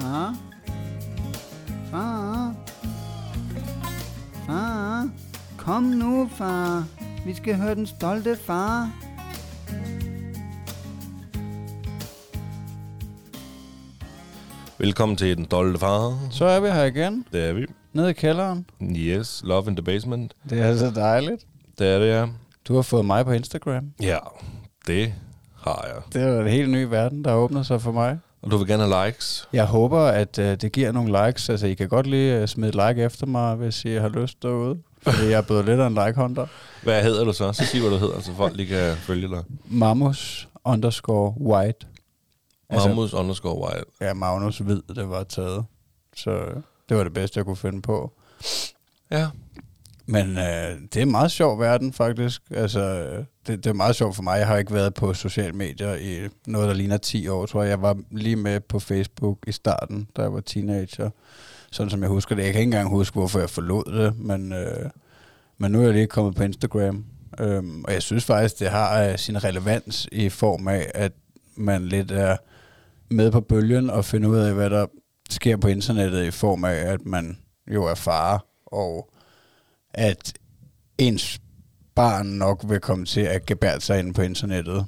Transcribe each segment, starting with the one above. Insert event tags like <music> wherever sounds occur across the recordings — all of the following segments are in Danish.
Far? Far? Far? Kom nu, far. Vi skal høre den stolte far. Velkommen til Den Stolte Far. Så er vi her igen, Det er vi. nede i kælderen. Yes, Love in the Basement. Det er så dejligt. Det er det, ja. Du har fået mig på Instagram. Ja, det har jeg. Det er en helt ny verden, der åbner sig for mig. Og du vil gerne have likes. Jeg håber, at uh, det giver nogle likes. Altså, I kan godt lige uh, smide et like efter mig, hvis I har lyst derude. Fordi jeg er blevet lidt af en like-hunter. <laughs> Hvad hedder du så? Så sig, hvad du hedder, så folk lige kan følge dig. Mamus underscore white. Altså- underscore wild. Ja, Magnus ved, det var taget. Så øh, det var det bedste, jeg kunne finde på. Ja. Men øh, det er en meget sjov verden, faktisk. Altså, øh, det, det er meget sjovt for mig. Jeg har ikke været på sociale medier i noget, der ligner 10 år, tror jeg. Jeg var lige med på Facebook i starten, da jeg var teenager. Sådan som jeg husker det. Jeg kan ikke engang huske, hvorfor jeg forlod det, men, øh, men nu er jeg lige kommet på Instagram. Øhm, og jeg synes faktisk, det har øh, sin relevans i form af, at man lidt er med på bølgen og finder ud af, hvad der sker på internettet i form af, at man jo er far, og at ens barn nok vil komme til at gebære sig ind på internettet,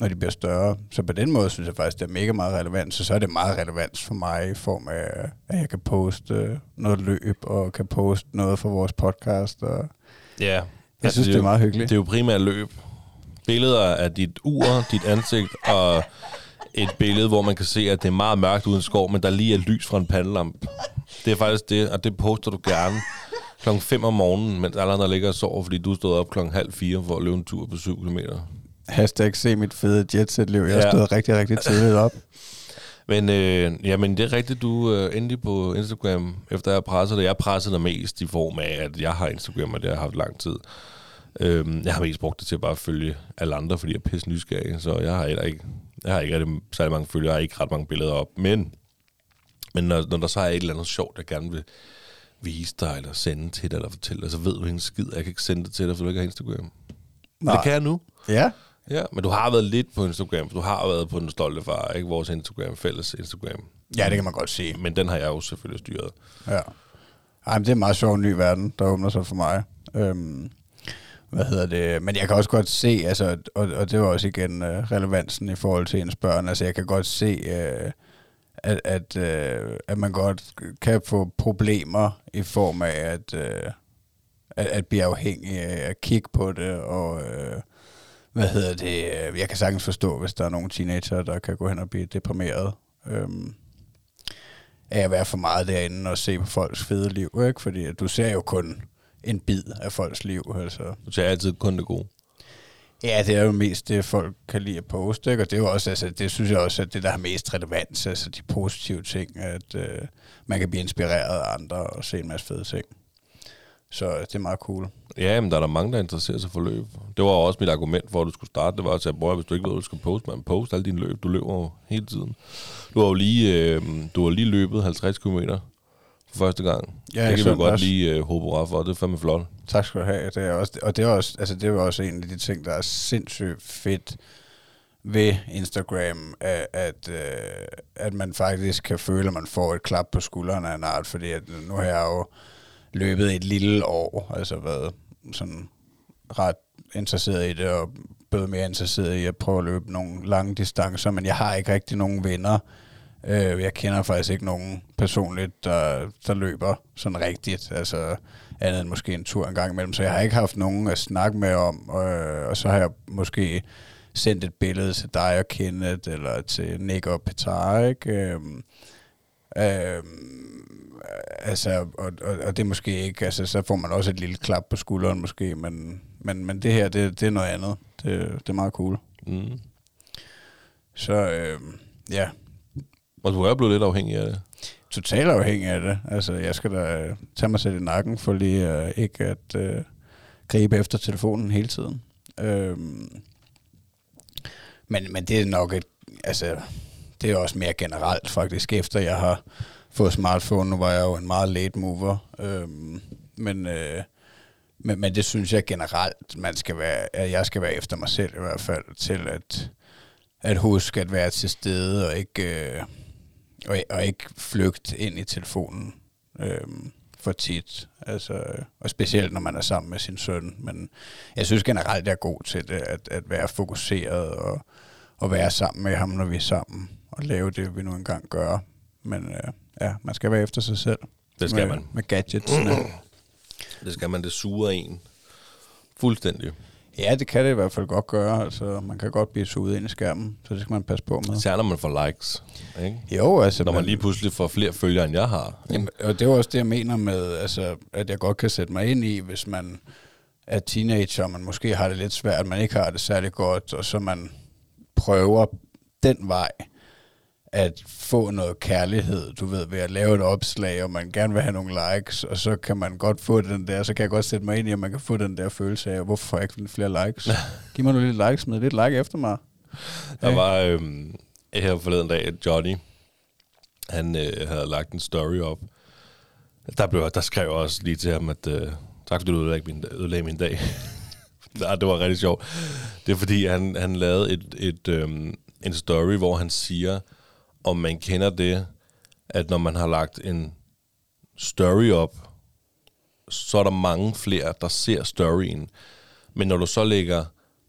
når de bliver større. Så på den måde synes jeg faktisk, det er mega meget relevant. Så så er det meget relevant for mig i form af, at jeg kan poste noget løb, og kan poste noget for vores podcast. Og Ja. jeg synes, det er meget hyggeligt. Det er jo primært løb. Billeder af dit ur, dit ansigt <laughs> og et billede, hvor man kan se, at det er meget mørkt uden skov, men der lige er lys fra en pandelamp. Det er faktisk det, og det poster du gerne klokken 5 om morgenen, mens alle andre ligger og sover, fordi du stod op klokken halv fire for at løbe en tur på 7 km. Hashtag se mit fede jetset-liv. Jeg Ja. stået rigtig, rigtig tidligt op. <laughs> Men, øh, jamen, det er rigtigt, du øh, endelig på Instagram, efter jeg presset det. Jeg presset dig mest i form af, at jeg har Instagram, og det har jeg haft lang tid. Øhm, jeg har mest brugt det til bare at følge alle andre, fordi jeg er pisse nysgerrig, så jeg har heller ikke, jeg har ikke rigtig særlig mange følgere, jeg har ikke ret mange billeder op, men, men når, når der så er et eller andet sjovt, jeg gerne vil vise dig, eller sende til dig, eller fortælle dig, så ved du ikke en skid, jeg kan ikke sende det til dig, for du ikke har Instagram. Nej. Det kan jeg nu. Ja, Ja, men du har været lidt på Instagram, for du har været på den stolte far, ikke? Vores Instagram, fælles Instagram. ja det kan man godt se. Men den har jeg jo selvfølgelig styret. Ja. Ej, men det er en meget sjov ny verden, der åbner sig for mig. Øhm, hvad hedder det? Men jeg kan også godt se, altså, og, og det var også igen uh, relevansen i forhold til ens børn, altså jeg kan godt se, uh, at, at, øh, at man godt kan få problemer i form af at, øh, at, at blive afhængig af at kigge på det, og øh, hvad hedder det? Øh, jeg kan sagtens forstå, hvis der er nogle teenager, der kan gå hen og blive deprimeret. Øh, af at være for meget derinde og se på folks fede liv, ikke? Fordi at du ser jo kun en bid af folks liv, altså. Du ser altid kun det gode. Ja, det er jo mest det, folk kan lide at poste, ikke? Og det er jo også, altså, det synes jeg også, at det, der har mest relevans, altså de positive ting, at øh, man kan blive inspireret af andre og se en masse fede ting. Så øh, det er meget cool. Ja, men der er der mange, der interesserer sig for løb. Det var også mit argument for, at du skulle starte. Det var at sige, bror, hvis du ikke ved, hvad du skal poste, man post alle dine løb. Du løber jo hele tiden. Du har jo lige, øh, du har lige løbet 50 km for første gang. Ja, det kan vi godt søndags. lige øh, håbe hurra for. Det er fandme flot. Tak skal du have. Det er også, og det er også, altså det er også en af de ting, der er sindssygt fedt ved Instagram, at, at, øh, at man faktisk kan føle, at man får et klap på skulderen af en art, fordi at nu har jeg jo løbet et lille år, altså været sådan ret interesseret i det, og blevet mere interesseret i at prøve at løbe nogle lange distancer, men jeg har ikke rigtig nogen venner. Øh, jeg kender faktisk ikke nogen personligt, der, der løber sådan rigtigt, altså andet end måske en tur en gang imellem, så jeg har ikke haft nogen at snakke med om, øh, og så har jeg måske sendt et billede til dig og Kenneth, eller til Nick og Petar, ikke? Øhm, øhm, altså, og, og, og det er måske ikke, altså, så får man også et lille klap på skulderen måske, men, men, men det her, det, det er noget andet. Det, det er meget cool. Mm. Så øhm, ja, og du er blevet lidt afhængig af det. totalt afhængig af det. Altså, jeg skal da tage mig selv i nakken, for lige uh, ikke at uh, gribe efter telefonen hele tiden. Øhm, men, men det er nok et, altså, det er også mere generelt faktisk, efter jeg har fået smartphone. Nu var jeg jo en meget late mover. Øhm, men, øh, men, men det synes jeg generelt, man skal være, at jeg skal være efter mig selv i hvert fald, til at, at huske at være til stede, og ikke, øh, og, og ikke flygte ind i telefonen øhm, for tit. Altså, og specielt når man er sammen med sin søn. Men jeg synes generelt, jeg er god til det, at, at være fokuseret og, og være sammen med ham, når vi er sammen. Og lave det, vi nu engang gør. Men øh, ja, man skal være efter sig selv. Det skal med, man. Med gadgets. Det skal man, det suger en fuldstændig. Ja, det kan det i hvert fald godt gøre. Altså, man kan godt blive suget ind i skærmen, så det skal man passe på med. Især når man får likes. Ikke? Jo, altså... Når man men- lige pludselig får flere følgere, end jeg har. Ikke? Jamen, og det er også det, jeg mener med, altså, at jeg godt kan sætte mig ind i, hvis man er teenager, og man måske har det lidt svært, man ikke har det særlig godt, og så man prøver den vej at få noget kærlighed, du ved, ved at lave et opslag, og man gerne vil have nogle likes, og så kan man godt få den der, så kan jeg godt sætte mig ind i, at man kan få den der følelse af, hvorfor jeg ikke flere likes? <laughs> Giv mig nogle lidt likes med, lidt like efter mig. Der var øhm, her forleden dag, Johnny, han øh, havde lagt en story op. Der, blev, der skrev jeg også lige til ham, at øh, tak fordi du ødelagde min, ødelagde min dag. <laughs> ja, det var rigtig sjovt. Det er fordi, han, han lavede et, et, øhm, en story, hvor han siger, om man kender det, at når man har lagt en story op, så er der mange flere, der ser storyen. Men når du så lægger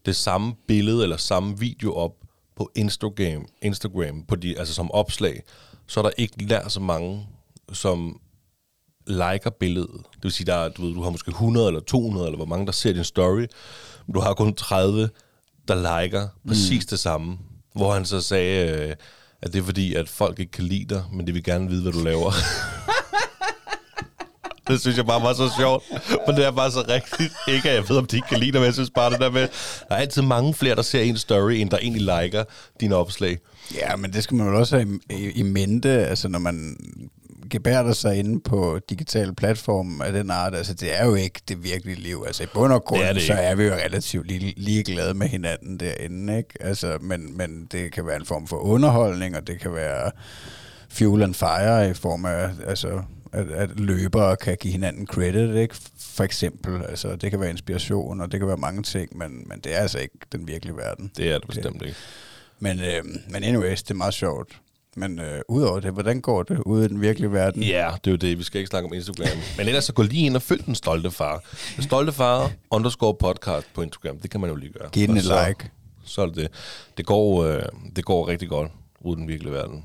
det samme billede eller samme video op på Instagram, Instagram på de, altså som opslag, så er der ikke nær så mange, som liker billedet. Det vil sige, der er, du, ved, du har måske 100 eller 200, eller hvor mange, der ser din story, men du har kun 30, der liker præcis mm. det samme. Hvor han så sagde, øh, at det er fordi, at folk ikke kan lide dig, men de vil gerne vide, hvad du laver. <laughs> Det synes jeg bare var så sjovt, for det er bare så rigtigt. Ikke at jeg ved, om de ikke kan lide dig, men jeg synes bare det der med, der er altid mange flere, der ser en story, end der egentlig liker dine opslag. Ja, men det skal man jo også have i, i, i mente, altså når man gebærder sig inde på digitale platforme af den art, altså det er jo ikke det virkelige liv. Altså i bund og grund, Det er det så er vi jo relativt lige, ligeglade med hinanden derinde, ikke? Altså, men, men det kan være en form for underholdning, og det kan være fuel and fire i form af, altså, at, at løbere kan give hinanden credit, ikke? For eksempel, altså det kan være inspiration, og det kan være mange ting, men, men det er altså ikke den virkelige verden. Det er det bestemt ikke. Men, øh, men anyways, det er meget sjovt. Men øh, udover det, hvordan går det ude i den virkelige verden? Ja, det er jo det. Vi skal ikke snakke om Instagram. Men ellers så gå lige ind og følg den stolte far. Den stolte far underscore podcast på Instagram. Det kan man jo lige gøre. Giv den et så, like. Så er det det. Det går, øh, det går rigtig godt ude i den virkelige verden.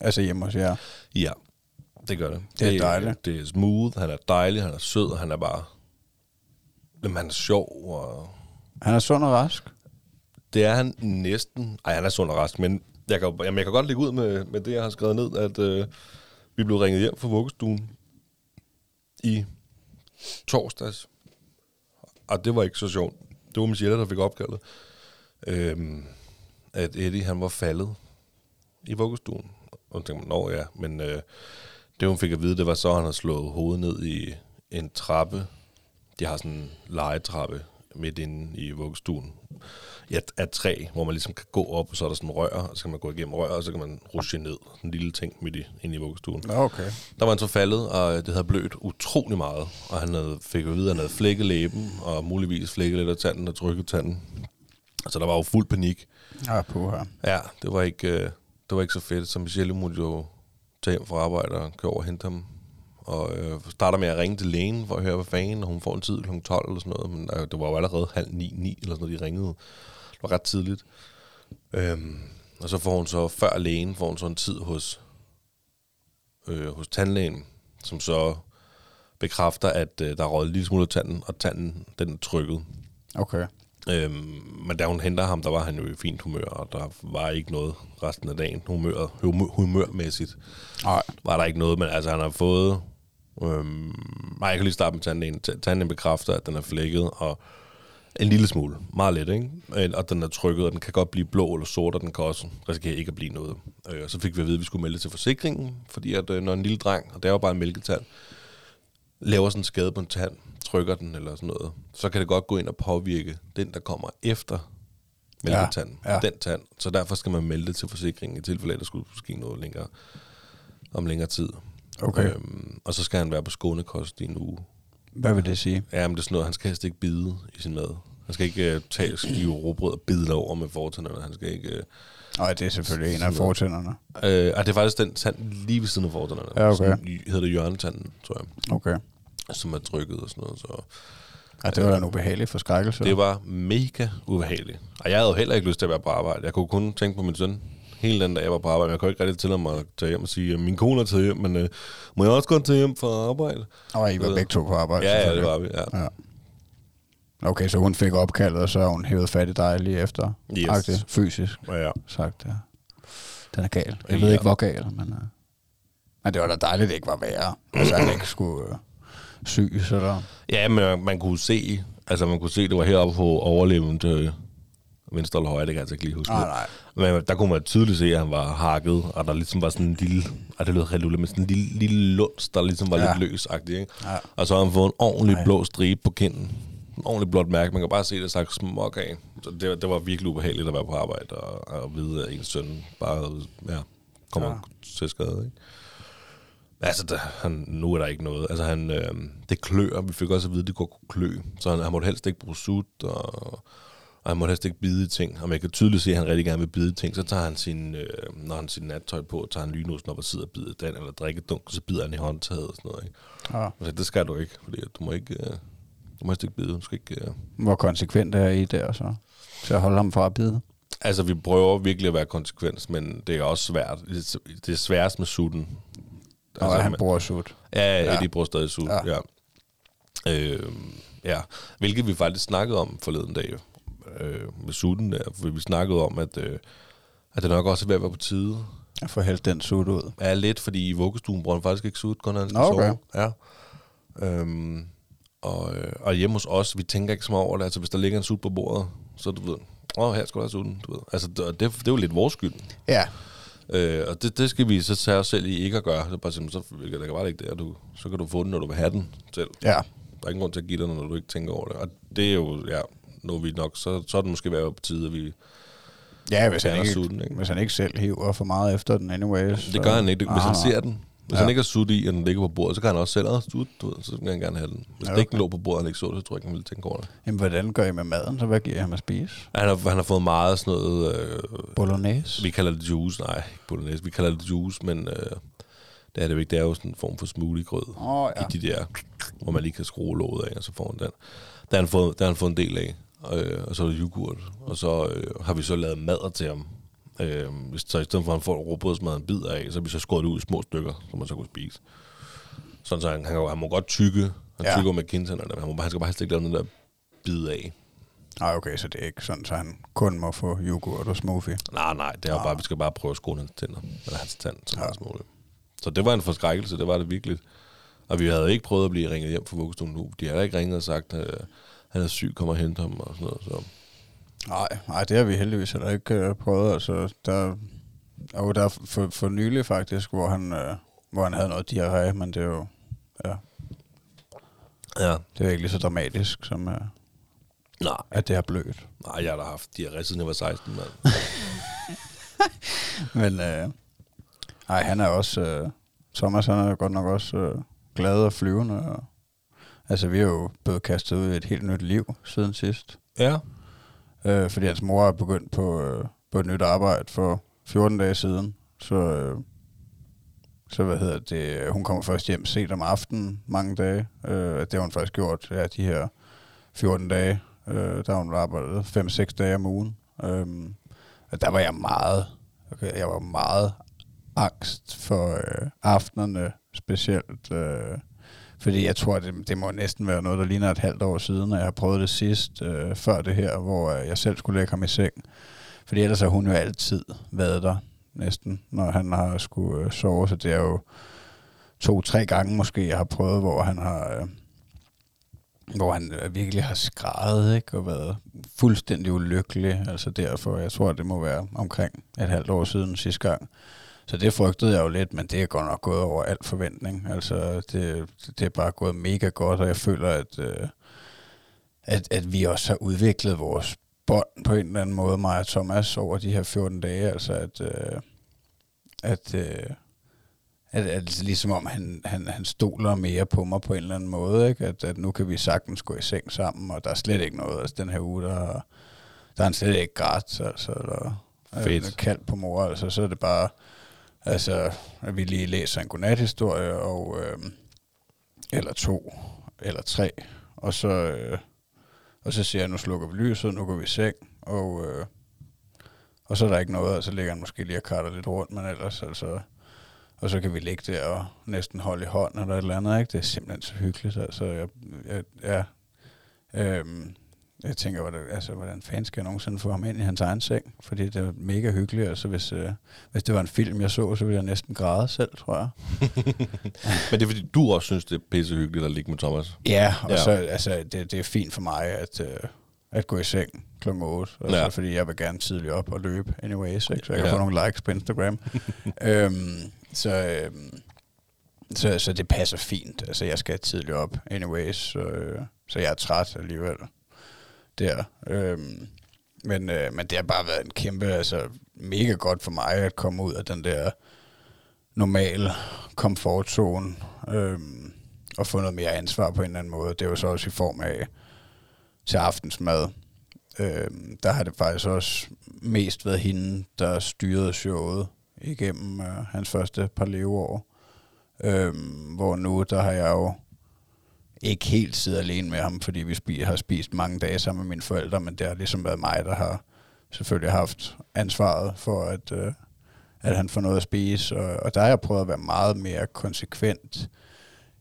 Altså hjemme hos jer. Ja, det gør det. Det er dejligt. Det er smooth, han er dejlig, han er sød, han er bare... Jamen, han er sjov, og Han er sund og rask. det er han næsten... Ej, han er sund og rask, men jeg kan, jamen, jeg kan godt lægge ud med, med det, jeg har skrevet ned, at øh, vi blev ringet hjem fra vuggestuen i torsdags. Og det var ikke så sjovt. Det var Michelle, der fik opkaldet. Øhm, at Eddie, han var faldet i vuggestuen. Og jeg tænkte, nå ja, men øh, det hun fik at vide, det var så, at han havde slået hovedet ned i en trappe. De har sådan en legetrappe midt inde i vuggestuen. Ja, af træ, hvor man ligesom kan gå op, og så er der sådan rør, og så kan man gå igennem rør, og så kan man rushe ned. Sådan en lille ting midt i, inde i vuggestuen. Nå, okay. Der var han så faldet, og det havde blødt utrolig meget. Og han havde, fik at vide, at han havde flækket læben, og muligvis flækket lidt af tanden og trykket tanden. Så der var jo fuld panik. Ja, på her. Ja, det var ikke, øh, det var ikke så fedt. Så Michelle måtte jo tage hjem fra arbejde og køre over og hente ham. Og øh, starter med at ringe til lægen for at høre, hvad fanden, og hun får en tid kl. 12 eller sådan noget. Men øh, det var jo allerede halv ni, ni eller sådan noget, de ringede. Var ret tidligt. Øhm, og så får hun så, før lægen, får hun så en tid hos, øh, hos tandlægen, som så bekræfter, at øh, der er røget en lille smule af tanden, og tanden den er trykket. Okay. Øhm, men da hun henter ham, der var han jo i fint humør, og der var ikke noget resten af dagen. Humør, humør, humørmæssigt Nej. var der ikke noget, men altså han har fået... Øhm, nej, jeg kan lige starte med tanden. Tanden bekræfter, at den er flækket, og en lille smule. Meget lidt, ikke? Og den er trykket, og den kan godt blive blå eller sort, og den kan også risikere ikke at blive noget. Øh, og så fik vi at vide, at vi skulle melde til forsikringen, fordi at øh, når en lille dreng, og det er jo bare en mælketand, laver sådan en skade på en tand, trykker den eller sådan noget, så kan det godt gå ind og påvirke den, der kommer efter mælketanden. Ja, ja. Den tand. Så derfor skal man melde det til forsikringen, i tilfælde af, at der skulle ske noget længere, om længere tid. Okay. Øhm, og så skal han være på skånekost i en uge. Hvad vil det sige? Ja, men det er sådan noget, han skal helst ikke bide i sin mad. Han skal ikke øh, tage skive råbrød og bide over med fortænderne. Han skal ikke... Øh, Nej, det er selvfølgelig en af fortænderne. øh, ah, det er faktisk den tand lige ved siden af fortænderne. Ja, okay. Sådan, hedder det hjørnetanden, tror jeg. Okay. Som er trykket og sådan noget. Så Ja, det var da en ubehagelig forskrækkelse. det var mega ubehageligt. Og jeg havde jo heller ikke lyst til at være på arbejde. Jeg kunne kun tænke på min søn hele den dag, jeg var på arbejde. Jeg kunne ikke rigtig tillade mig at tage hjem og sige, at min kone er taget hjem, men øh, må jeg også godt tage hjem fra arbejde? Og I var begge to på arbejde. Ja, ja, det var vi. Ja. Ja. Okay, så hun fik opkaldet, og så har hun hævet fat i dig lige efter. Yes. Agtigt, fysisk Ja, ja. sagt, ja. Den er gal. Jeg Ja. ved ikke, hvor gal, men... Uh, men det var da dejligt, det ikke var værre. Altså, han ikke skulle uh, syg, så der... Ja, men man, kunne se, altså man kunne se, det var heroppe på overleven til venstre eller højre, det kan jeg altså ikke lige huske. Nej, nej. Men der kunne man tydeligt se, at han var hakket, og der ligesom var sådan en lille, og det lød lille, men sådan en lille, lille luns, der ligesom var Ja. lidt løsagtig, ikke? Ja. Og så har han fået en ordentlig Nej. blå stribe på kinden. En ordentlig blåt mærke. Man kan bare se det sagt smuk af. Så det, det var virkelig ubehageligt at være på arbejde og, og vide, at ens søn bare ja, kommer Ja. til skade. Ikke? Altså, der, han, nu er der ikke noget. Altså, han, øh, det klør. Vi fik også at vide, at det kunne klø. Så han, han måtte helst ikke bruge sut, og, og han måtte helst ikke bide i ting. Og man kan tydeligt se, at han rigtig gerne vil bide i ting. Så tager han sin, øh, når han sin nattøj på, tager han lynosen op og sidder og bider den, eller drikker dunk, så bider han i håndtaget og sådan noget. Ikke? Ja. Altså, det skal du ikke, fordi du må ikke, øh, du må ikke bide. Du skal ikke, øh. Hvor konsekvent er I der så? Til at holde ham fra at bide? Altså, vi prøver virkelig at være konsekvens, men det er også svært. Det er sværest med sutten. Og Altså, han med- bruger sut. Ja, Ja. de bruger stadig sut, Ja. ja. ja. Øh, ja. Hvilket vi faktisk snakkede om forleden dag øh, med sutten der, for vi snakkede om, at, øh, at det nok også er ved at være på tide. Jeg får hældt den sut ud. Ja, lidt, fordi i vuggestuen bruger han faktisk ikke sut, kun han skal Nå, okay. sove. Ja. Øhm, og, øh, og hjemme hos os, vi tænker ikke så meget over det. Altså, hvis der ligger en sut på bordet, så du ved, åh, her skal der sutten, du ved. Altså, det, det, det er jo lidt vores skyld. Ja. Øh, og det, det skal vi så tage os selv i ikke at gøre. Så bare sige, så der kan bare ligge der, du, så kan du få den, når du vil have den selv. Ja. Der er ingen grund til at give dig, når du ikke tænker over det. Og det er jo, ja, når vi nok, så, så er det måske været på tide, at vi... Ja, hvis han, ikke, sutten, ikke? hvis han ikke selv hiver for meget efter den anyways. Det gør han ikke. Hvis Nej, han nej. ser den, hvis Ja. han ikke har sut i, og den ligger på bordet, så kan han også selv have sut, så vil han gerne have den. Hvis Ja, ja, det ikke okay. lå på bordet, og han ikke så det, så tror jeg ikke, han ville tænke over det. Jamen, hvordan gør I med maden? Så hvad giver I ham at spise? Han har, han har fået meget sådan noget, øh, Bolognese? vi kalder det juice, nej, ikke bolognese, vi kalder det juice, men øh, det er det jo ikke, det er jo sådan en form for smoothie-grød. Oh, ja. i de der, hvor man lige kan skrue låget af, og så får man den. Der har han fået, der har han fået en del af, øh, og så er der yoghurt, og så øh, har vi så lavet madder til ham. Øh, så i stedet for, at han får råbrødsmad en bid af, så har vi så skåret det ud i små stykker, som man så kunne spise. Sådan så han, han, han må godt tykke, han Ja. ja. tykker med kindtænderne, men han, må, han skal bare helst ikke lave den der bid af. Nej, okay, så det er ikke sådan, så han kun må få yoghurt og smoothie. Nej, nej, det er jo Ah. bare, vi skal bare prøve at skrue hans tænder, eller hans tand, Ja. som muligt. Så det var en forskrækkelse, det var det virkelig. Og vi havde ikke prøvet at blive ringet hjem fra vuggestuen nu. De havde ikke ringet og sagt, at han er syg, kommer og hente ham og sådan noget. Så. Nej, nej, det har vi heldigvis heller ikke øh, prøvet. Altså, der, og der er for, for nylig faktisk, hvor han, øh, hvor han havde noget diarré, men det er jo, ja, Ja. det er ikke lige så dramatisk, som øh, Nej, at det er blødt. nej, jeg har da haft diarré, siden jeg var 16, mand. <laughs> Men øh, nej, han er også, øh, Thomas han er godt nok også øh, glad og flyvende. Og, altså, vi er jo blevet kastet ud i et helt nyt liv siden sidst. ja. Øh, fordi hans mor er begyndt på, øh, på et nyt arbejde for 14 dage siden. Så, øh, så hvad hedder det, hun kommer først hjem sent om aftenen mange dage. Øh, det har hun faktisk gjort ja, de her 14 dage. Øh, der har hun arbejdet 5-6 dage om ugen. Øh, og der var jeg meget, okay, jeg var meget angst for øh, aftenerne specielt. Øh, fordi jeg tror, det, det må næsten være noget, der ligner et halvt år siden, at jeg har prøvet det sidst, øh, før det her, hvor jeg selv skulle lægge ham i seng. Fordi ellers har hun jo altid været der, næsten, når han har skulle øh, sove. Så det er jo to-tre gange måske, jeg har prøvet, hvor han har... Øh, hvor han øh, virkelig har skrevet, ikke? Og været fuldstændig ulykkelig. Altså derfor, jeg tror, det må være omkring et halvt år siden sidste gang. Så det frygtede jeg jo lidt, men det er godt nok gået over al forventning. Altså, det, det er bare gået mega godt, og jeg føler, at, øh, at, at vi også har udviklet vores bånd på en eller anden måde, mig og Thomas, over de her 14 dage. Altså, at, øh, at, øh, at, at ligesom om han, han, han stoler mere på mig på en eller anden måde, ikke? At, at nu kan vi sagtens gå i seng sammen, og der er slet ikke noget. Altså den her uge, der, der er han slet ikke grædt, altså, eller Fedt. kaldt på mor, altså så er det bare, altså, at vi lige læser en godnathistorie, og, øh, eller to, eller tre, og så, øh, og så siger jeg, nu slukker vi lyset, nu går vi i seng, og, øh, og så er der ikke noget, og så ligger han måske lige og karter lidt rundt, men ellers, altså, og så kan vi ligge der og næsten holde i hånden eller et eller andet, ikke? Det er simpelthen så hyggeligt, altså, jeg, jeg, ja, øhm, jeg tænker, hvordan, altså, hvordan fanden skal jeg nogensinde få ham ind i hans egen seng? Fordi det er mega hyggeligt. Altså, hvis, øh, hvis det var en film, jeg så, så ville jeg næsten græde selv, tror jeg. <laughs> Men det er fordi, du også synes, det er pisse hyggeligt at ligge med Thomas. Ja, og Ja. så, altså, det, det er fint for mig at, øh, at gå i seng kl. 8. Altså, Ja. Fordi jeg vil gerne tidligt op og løbe anyways, ikke? så jeg kan Ja. få nogle likes på Instagram. <laughs> øhm, så, øhm, så, så det passer fint. Altså, jeg skal tidligt op anyways, så, øh, så jeg er træt alligevel der. Øhm, men, øh, men det har bare været en kæmpe, altså mega godt for mig at komme ud af den der normale komfortzone øhm, og få noget mere ansvar på en eller anden måde. Det er jo så også i form af til aftensmad. Øhm, der har det faktisk også mest været hende, der styrede showet igennem øh, hans første par leveår. Øhm, hvor nu, der har jeg jo ikke helt sidde alene med ham, fordi vi spi- har spist mange dage sammen med mine forældre, men det har ligesom været mig, der har selvfølgelig haft ansvaret for, at, øh, at han får noget at spise. Og, og der har jeg prøvet at være meget mere konsekvent,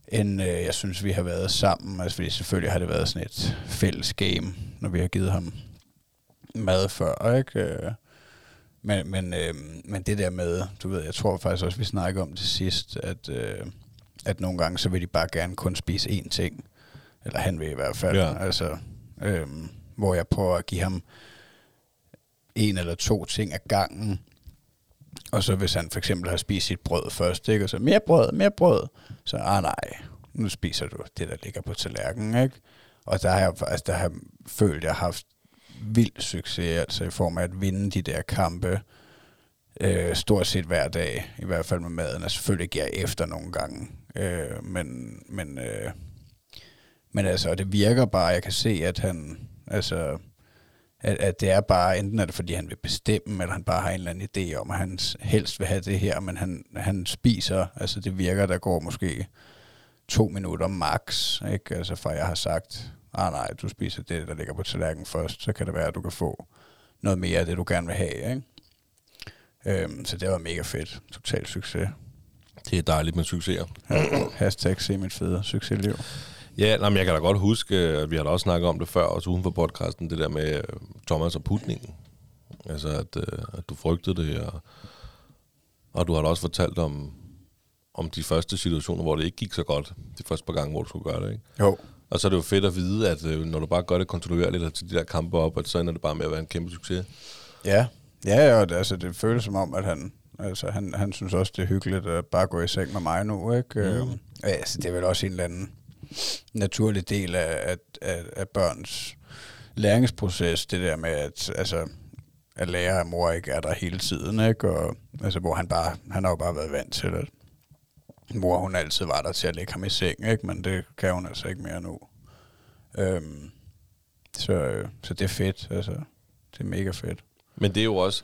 end øh, jeg synes, vi har været sammen. Altså, fordi selvfølgelig har det været sådan et fælles game, når vi har givet ham mad før, ikke? Øh, men, men, øh, men det der med, du ved, jeg tror faktisk også, vi snakker om det sidst, at, øh, at nogle gange, så vil de bare gerne kun spise én ting. Eller han vil i hvert fald. Ja. Altså, øh, hvor jeg prøver at give ham en eller to ting ad gangen. Og så hvis han for eksempel har spist sit brød først, ikke? og så mere brød, mere brød, så ah nej, nu spiser du det, der ligger på tallerkenen. Ikke? Og der har jeg, altså, der har jeg følt, at jeg har haft vild succes, altså i form af at vinde de der kampe, øh, stort set hver dag, i hvert fald med maden, og selvfølgelig giver jeg efter nogle gange, øh, men, men, øh, men altså, det virker bare, jeg kan se, at han, altså, at, at det er bare, enten er det fordi han vil bestemme, eller han bare har en eller anden idé om, at han helst vil have det her, men han, han spiser, altså det virker, der går måske to minutter max, ikke? Altså fra jeg har sagt, ah nej, du spiser det, der ligger på tallerkenen først, så kan det være, at du kan få noget mere af det, du gerne vil have, ikke? Øhm, så det var mega fedt. Total succes. Det er dejligt med succeser. Hashtag se mit fede succesliv. Ja, nej, men jeg kan da godt huske, at vi har da også snakket om det før, også uden for podcasten, det der med øh, Thomas og putningen. Altså, at, øh, at du frygtede det, og, og du har da også fortalt om, om de første situationer, hvor det ikke gik så godt. De første par gange, hvor du skulle gøre det, ikke? Jo. Og så er det jo fedt at vide, at øh, når du bare gør det kontinuerligt og til de der kampe op, at så ender det bare med at være en kæmpe succes. Ja, ja, ja og det, altså, det føles som om, at han, altså, han, han synes også, det er hyggeligt at bare gå i seng med mig nu. Ikke? Mm. Øhm, altså, det er vel også en eller anden naturlig del af, af, af, børns læringsproces, det der med, at, altså, at lære, at mor ikke er der hele tiden, ikke? Og, altså, hvor han bare, han har jo bare været vant til, at mor, hun altid var der til at lægge ham i seng, ikke? Men det kan hun altså ikke mere nu. Øhm, så, så det er fedt, altså. Det er mega fedt. Men det er jo også,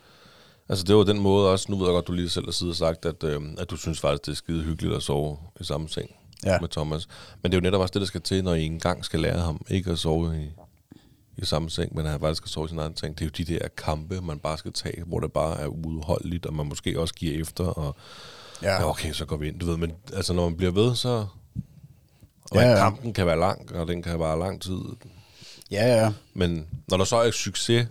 altså det var den måde også, nu ved jeg godt, du lige selv har siddet og sagt, at, øh, at du synes faktisk, det er skide hyggeligt at sove i samme seng Ja. med Thomas. Men det er jo netop også det, der skal til, når I engang skal lære ham ikke at sove i, i samme seng, men at han faktisk skal sove i sin egen seng. Det er jo de der kampe, man bare skal tage, hvor det bare er udholdeligt, og man måske også giver efter, og Ja. ja, okay, så går vi ind, du ved. Men altså, når man bliver ved, så... Og Ja, ja, kampen kan være lang, og den kan vare lang tid. Ja, ja. Men når der så er succes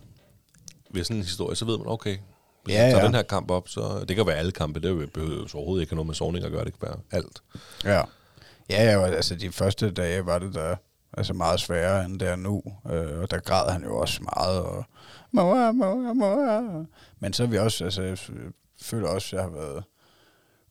ved sådan en historie, så ved man, okay, hvis Ja, ja, tager ja. den her kamp op, så det kan være alle kampe, det er behøver jo overhovedet ikke have noget med sovning at gøre, det kan være alt. Ja. Ja, ja, altså de første dage var det der altså meget sværere end det er nu. Øh, og der græd han jo også meget. Og, mor, mor, mor. Men så er vi også, altså jeg føler også, at jeg har været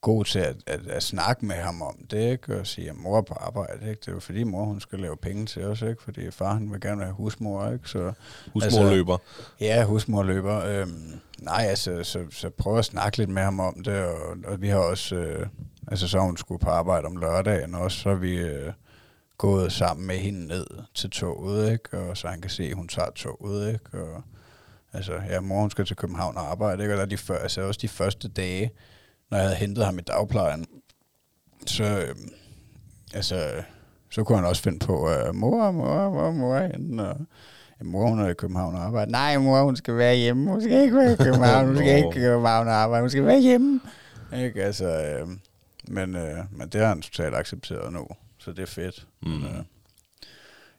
god til at, at, at snakke med ham om det, ikke? Og sige, at mor er på arbejde, ikke? Det er jo fordi mor, hun skal lave penge til os, ikke? Fordi far, han vil gerne være husmor, ikke? Så, Husmor løber. Ja, husmor løber. Øhm, nej, altså, så, så prøv at snakke lidt med ham om det, og, og vi har også, øh, altså så hun skulle på arbejde om lørdagen også, så er vi øh, gået sammen med hende ned til toget, ikke? Og så han kan se, at hun tager toget, ikke? Og, altså, ja, mor hun skal til København og arbejde, ikke? Og der de før, altså også de første dage, når jeg havde hentet ham i dagplejen, så, øh, altså, så kunne han også finde på, uh, mor, mor, mor, mor, hende, og ja, mor, hun er i København og arbejde. Nej, mor, hun skal være hjemme. Hun skal ikke være i <laughs> København. Hun skal ikke i København og arbejde. Hun skal være hjemme. Ikke? Altså, øh, men, øh, men det har han totalt accepteret nu, så det er fedt. Mm. Men, øh,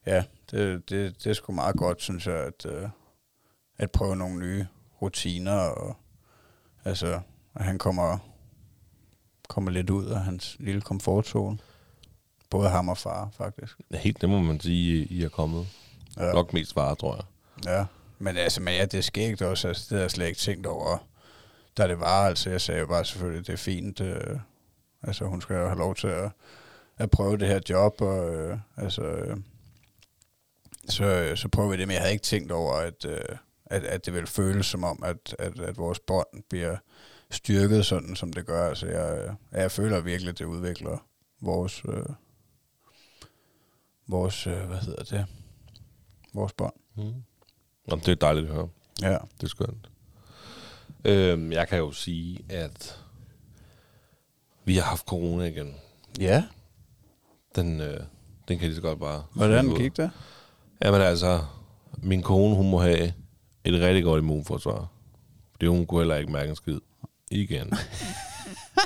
ja, det, det, det er sgu meget godt, synes jeg, at, øh, at prøve nogle nye rutiner, og altså, at han kommer, kommer lidt ud af hans lille komfortzone. Både ham og far, faktisk. Ja, Helt det må man sige, I er kommet. Ja. Nok mest far, tror jeg. Ja, men altså, men ja, det skægt også, altså, det har jeg slet ikke tænkt over, da det var, altså, jeg sagde jo bare selvfølgelig, det er fint, øh, altså, hun skal jo have lov til at, at prøve det her job, og øh, altså, øh, så, øh, så prøver vi det, men jeg havde ikke tænkt over, at, øh, at, at det ville føles som om, at, at, at vores bånd bliver styrket sådan, som det gør, altså, jeg, jeg føler virkelig, at det udvikler vores, øh, vores, øh, hvad hedder det, vores bånd. Mm. Jamen, det er dejligt at høre. Ja. Det er skønt. Øhm, jeg kan jo sige, at vi har haft corona igen. Ja, Den, øh, den kan lige så godt bare... hvordan gik det? Jamen altså, min kone, hun må have et rigtig godt immunforsvar. Det hun kunne heller ikke mærke en skid. Igen.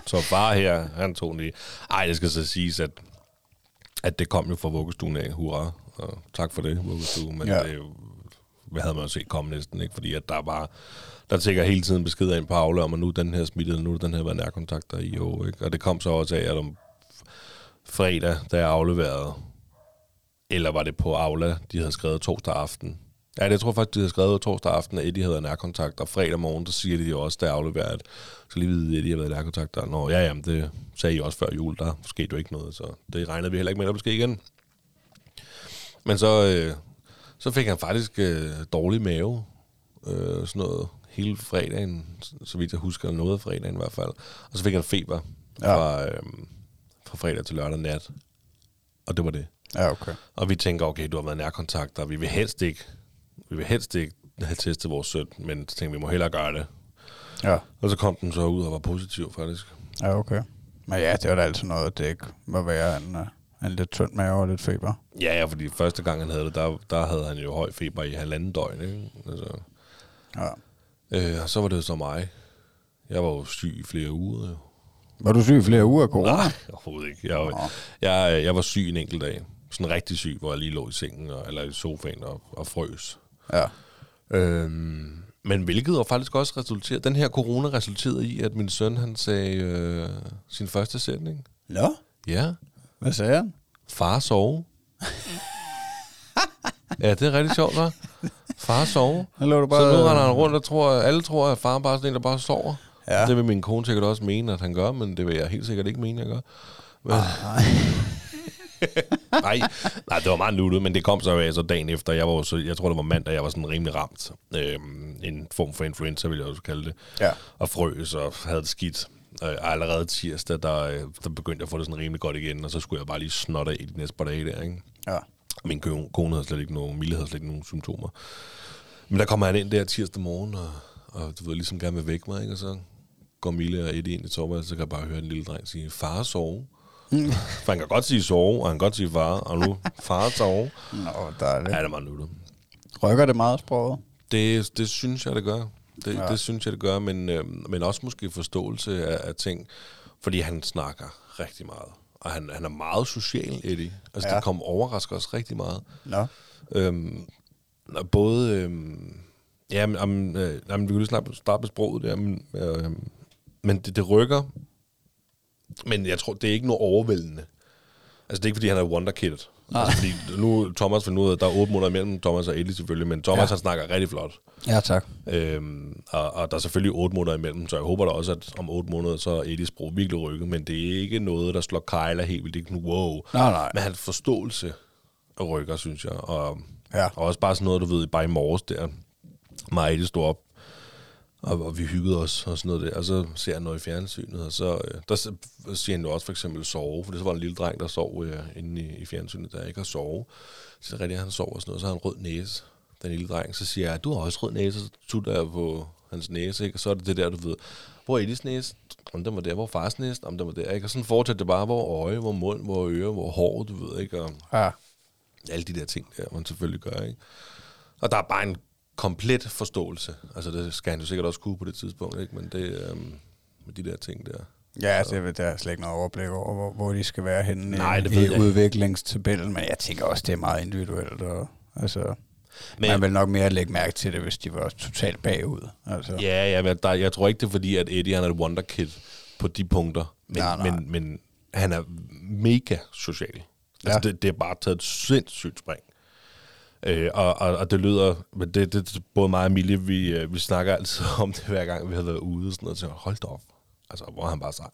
så far her, han tog den lige. Ej, det skal så siges, at, at det kom jo fra vuggestuen af. Hurra. Og tak for det, vuggestue. Men Ja. det jo, hvad havde man jo set komme næsten, ikke? Fordi at der bare, der tækker hele tiden beskeder ind på Aula om, at nu er den her smittet, nu er den her været nærkontakter i år, ikke? Og det kom så også af, at om fredag, da jeg afleverede, eller var det på Aula, de havde skrevet torsdag aften. Ja, det jeg tror faktisk, de havde skrevet torsdag aften, at Eddie havde nærkontakt, og fredag morgen, der siger de også, da jeg afleverede, at så lige vide, at Eddie har været nærkontakt. Nå, ja, jamen, det sagde I også før jul, der skete jo ikke noget, så det regnede vi heller ikke med, at der ske igen. Men så, øh, så fik han faktisk øh, dårlig mave, øh, sådan noget hele fredagen, så vidt jeg husker, noget af fredagen i hvert fald. Og så fik han feber ja. fra, øh, fra fredag til lørdag nat. Og det var det. Ja, okay. Og vi tænker, okay, du har været nærkontakt, og vi vil helst ikke, vi vil helst ikke have testet vores søn, men så tænkte vi, må hellere gøre det. Ja, Og så kom den så ud og var positiv, faktisk. ja, okay. Men ja, det var da altid noget, at det ikke må være en, uh, en lidt tynd mave og lidt feber. Ja, ja, fordi første gang han havde det, der, der havde han jo høj feber i halvanden døgn, ikke? Altså, Ja. øh, og så var det jo så mig. Jeg var jo syg i flere uger, jo. Var du syg i flere uger af corona? Nej, overhovedet ikke. Jeg, var, jeg, jeg var syg en enkelt dag. Sådan rigtig syg, hvor jeg lige lå i sengen, og, eller i sofaen og, og frøs. Ja. Øhm, men hvilket og faktisk også resulterede, den her corona resulterede i, at min søn han sagde øh, sin første sætning. Nå, Ja, hvad sagde han? far sove. ja, det er rigtig sjovt, hva'? Far sove. Du bare... Så nu render han rundt og tror, alle tror, at far bare er sådan en, der bare sover. Ja. Ja. Det vil min kone sikkert også mene, at han gør, men det vil jeg helt sikkert ikke mene, jeg gør. Men, <laughs> nej, nej, det var meget nuttet, men det kom så af så dagen efter. Jeg, var så, jeg tror, det var mandag, jeg var sådan rimelig ramt. Øhm, en form for influenza, vil jeg også kalde det. Ja. Og frøs og havde det skidt. Og allerede tirsdag, der, der begyndte jeg at få det sådan rimelig godt igen, og så skulle jeg bare lige snotte af de næste par dage der, ikke? Ja. Min kone havde slet ikke nogen, Mille havde slet ikke nogen symptomer. Men der kommer han ind der tirsdag morgen, og, og du ved, ligesom gerne vil vække mig, ikke? Og så går Mille og Eddie ind i soveværelset, så kan jeg bare høre en lille dreng sige, far sove. For han kan godt sige sove, og han kan godt sige far, og nu <laughs> far sove. Nå, dejligt. Ja, det er meget nuttet. Rykker det meget sproget? Det, det synes jeg, det gør. Det, Ja. det synes jeg, det gør, men, øh, men også måske forståelse af, af ting, fordi han snakker rigtig meget. Og han, han er meget social, Eddie. Altså, Ja. det kommer overrasker os rigtig meget. Nå. Øhm, både... Øhm, ja, men, øh, jamen, vi kan lige starte med sproget der, men, øh, men det, det rykker. Men jeg tror, det er ikke noget overvældende. Altså, det er ikke, fordi han er wonderkid. Altså, fordi nu Thomas finder ud af, at der er otte måneder imellem Thomas og Eddie selvfølgelig, men Thomas Ja. han snakker rigtig flot. Ja, tak. Øhm, og, og der er selvfølgelig otte måneder imellem, så jeg håber da også, at om otte måneder, så er Eddies sprog virkelig rykket, men det er ikke noget, der slår Kejla helt vildt. Det wow. Nej, nej. Men hans forståelse rykker, synes jeg. Og, Ja. og også bare sådan noget, du ved, bare i morges der, mig og Eddie stod op, Og, og vi hyggede os og sådan noget der. Og så ser jeg noget i fjernsynet, og så øh, der siger han jo også for eksempel sove, for det så var en lille dreng, der sov øh, inde i, i fjernsynet, der ikke har sove. Så er det rigtigt, at han sover og sådan noget, så har han rød næse, den lille dreng. Så siger jeg, du har også rød næse, så tutter jeg på hans næse, ikke? Og så er det det der, du ved, hvor er Edis næse? Om den var der, hvor er fars næse? Om den var der, ikke? Og sådan fortsætter det bare, hvor øje, hvor mund, hvor øre, hvor hår, du ved, ikke? Og Ja. alle de der ting der, man selvfølgelig gør, ikke? Og der er bare en komplet forståelse. Altså, det skal han jo sikkert også kunne på det tidspunkt, ikke? Men det, øhm, med de der ting der. Ja, altså, ved, der er slet ikke noget overblik over, hvor, hvor de skal være henne Nej, i, det i ikke. udviklingstabellen, men jeg tænker også, det er meget individuelt. Og, altså, Men- men, man vil nok mere lægge mærke til det, hvis de var totalt bagud. Altså. Ja, ja men der, jeg tror ikke, det er fordi, at Eddie han er et wonderkid på de punkter. Men, Nej, nej. men, men han er mega social. Altså, Ja. det, det er bare taget et sindssygt spring. Øh, og, og, og det lyder, men det, det, både mig og Emilie, vi, øh, vi snakker altid om det, hver gang vi har været ude sådan noget, så hold da op. Altså, hvor er han bare sej.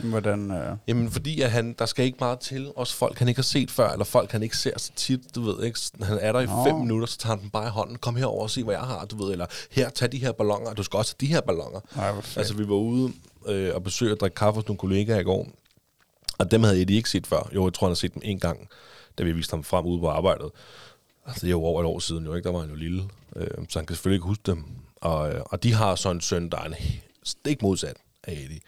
Hvordan, øh, Jamen, fordi at han, der skal ikke meget til. Også folk, han ikke har set før, eller folk, han ikke ser så tit, du ved ikke. Han er der i Nå. fem minutter, så tager han den bare i hånden. Kom herover og se, hvad jeg har, du ved. Eller her, tag de her ballonger, du skal også have de her ballonger. Ej. Altså, vi var ude øh, og besøge og drikke kaffe hos nogle kollegaer i går. Og dem havde Eddie ikke set før. Jo, jeg tror, han har set dem en gang, da vi viste ham frem ude på arbejdet. Altså, det er jo over et år siden, jo ikke? Der var han jo lille. Øh, så han kan selvfølgelig ikke huske dem. Og, øh, og de har så en søn, der er en stik modsat af Eddie.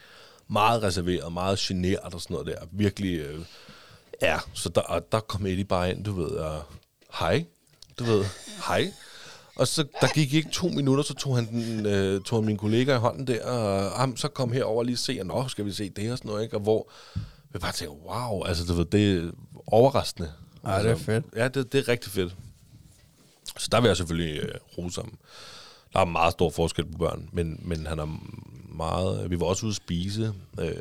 Meget reserveret, meget generet og sådan noget der. Virkelig, øh, ja. Så der, og der kom Eddie bare ind, du ved, og hej. Du ved, hej. Og så der gik ikke to minutter, så tog han, den, øh, tog han min kollega i hånden der, og ham, så kom herover og lige se, og nå, skal vi se det og sådan noget, ikke? Og hvor vi bare tænkte, wow, altså du ved, det er overraskende. Ej, det er altså, fedt. Ja, det, det er rigtig fedt. Så der vil jeg selvfølgelig øh, rose ham. Der er meget stor forskel på børn, men, men han er meget... Vi var også ude at spise. Øh,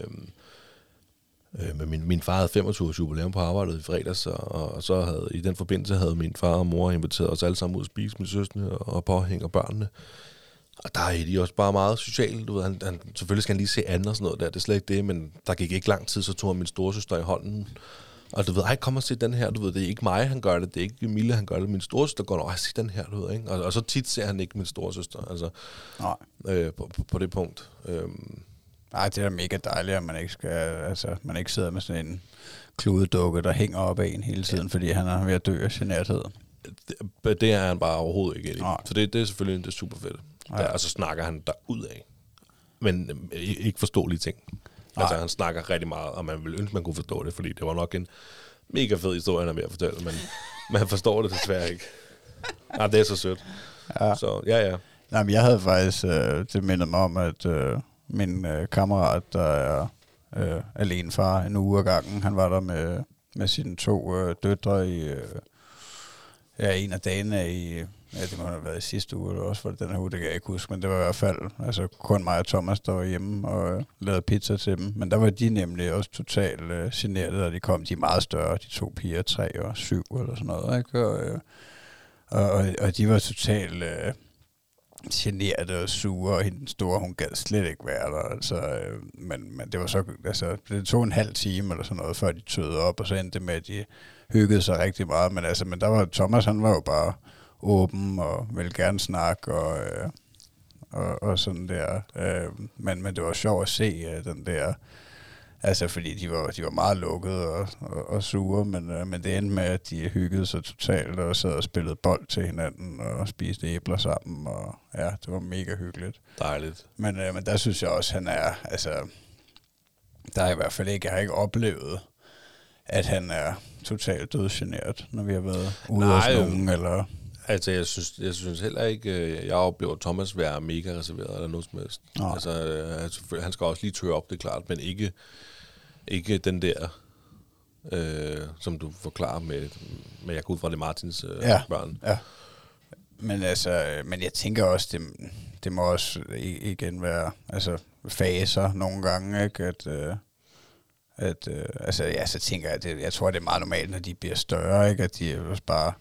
øh, men min, min far havde 25 års jubilæum på arbejdet i fredags, og, og så havde i den forbindelse havde min far og mor inviteret os alle sammen ud at spise med søstre og påhænger børnene. Og der er de også bare meget sociale, du ved. Han, han, selvfølgelig skal han lige se andre og sådan noget der, det er slet ikke det, men der gik ikke lang tid, så tog han min storesøster i hånden, og du ved, ej, kom og se den her, du ved, det er ikke mig, han gør det, det er ikke Emilie, han gør det, min storesøster går, ej, se den her, du ved, ikke? Og, og så tit ser han ikke min storesøster, altså, Nej. øh, på, på, på, det punkt. Øhm, Ej, det er da mega dejligt, at man ikke, skal, altså, man ikke sidder med sådan en kludedukke, der hænger op af en hele tiden, fordi han er ved at dø af generthed. det, det er han bare overhovedet ikke. Nej. Så det, det er selvfølgelig det er super fedt. Ja. Ja. Og så snakker han derud af. Men øh, ikke forståelige ting. Altså, Nej. han snakker rigtig meget, og man ville ønske, man kunne forstå det, fordi det var nok en mega fed historie, han er ved at fortælle, men <laughs> man forstår det desværre ikke. Ja, det er så sødt. Ja. Så ja, ja. Nej, men jeg havde faktisk, øh, det mindede mig om, at øh, min øh, kammerat, der er øh, alene far en uge ad gangen, han var der med, med sine to øh, døtre i, øh, ja, en af dagene i, ja, det må have været i sidste uge, eller også for den her uge, det kan jeg ikke huske, men det var i hvert fald, altså kun mig og Thomas, der var hjemme og øh, lavede pizza til dem, men der var de nemlig også totalt øh, generet, og de kom, de er meget større, de to piger, tre og syv eller sådan noget, ikke? Og, øh, og, og, og de var totalt... Øh, generte og sure, og hende den store, hun gad slet ikke være der. Altså, øh, men, men det var så, altså, det tog en halv time eller sådan noget, før de tøede op, og så endte det med, at de hyggede sig rigtig meget. Men, altså, men der var Thomas, han var jo bare åben og ville gerne snakke, og, øh, og, og sådan der. Øh, men, men det var sjovt at se øh, den der, altså fordi de var, de var meget lukkede og, og, og sure, men, øh, men det endte med, at de hyggede sig totalt og sad og spillede bold til hinanden og spiste æbler sammen, og ja, det var mega hyggeligt. Dejligt. Men, øh, men der synes jeg også, han er, altså, der er i hvert fald ikke, jeg har ikke oplevet, at han er totalt dødsgeneret, når vi har været ude hos Nej, nogen, eller... Altså, jeg synes, jeg synes heller ikke, øh, jeg oplever Thomas være mega reserveret eller noget som helst. Nej. Altså, øh, han skal også lige tørre op, det er klart, men ikke, ikke den der, øh, som du forklarer med, med jeg går ud fra det Martins øh, Ja. børn. Ja. Men altså, øh, men jeg tænker også, det, det må også igen være altså, faser nogle gange, ikke? At, øh, at øh, altså, ja, så tænker jeg, det, jeg tror, det er meget normalt, når de bliver større, ikke? At de også bare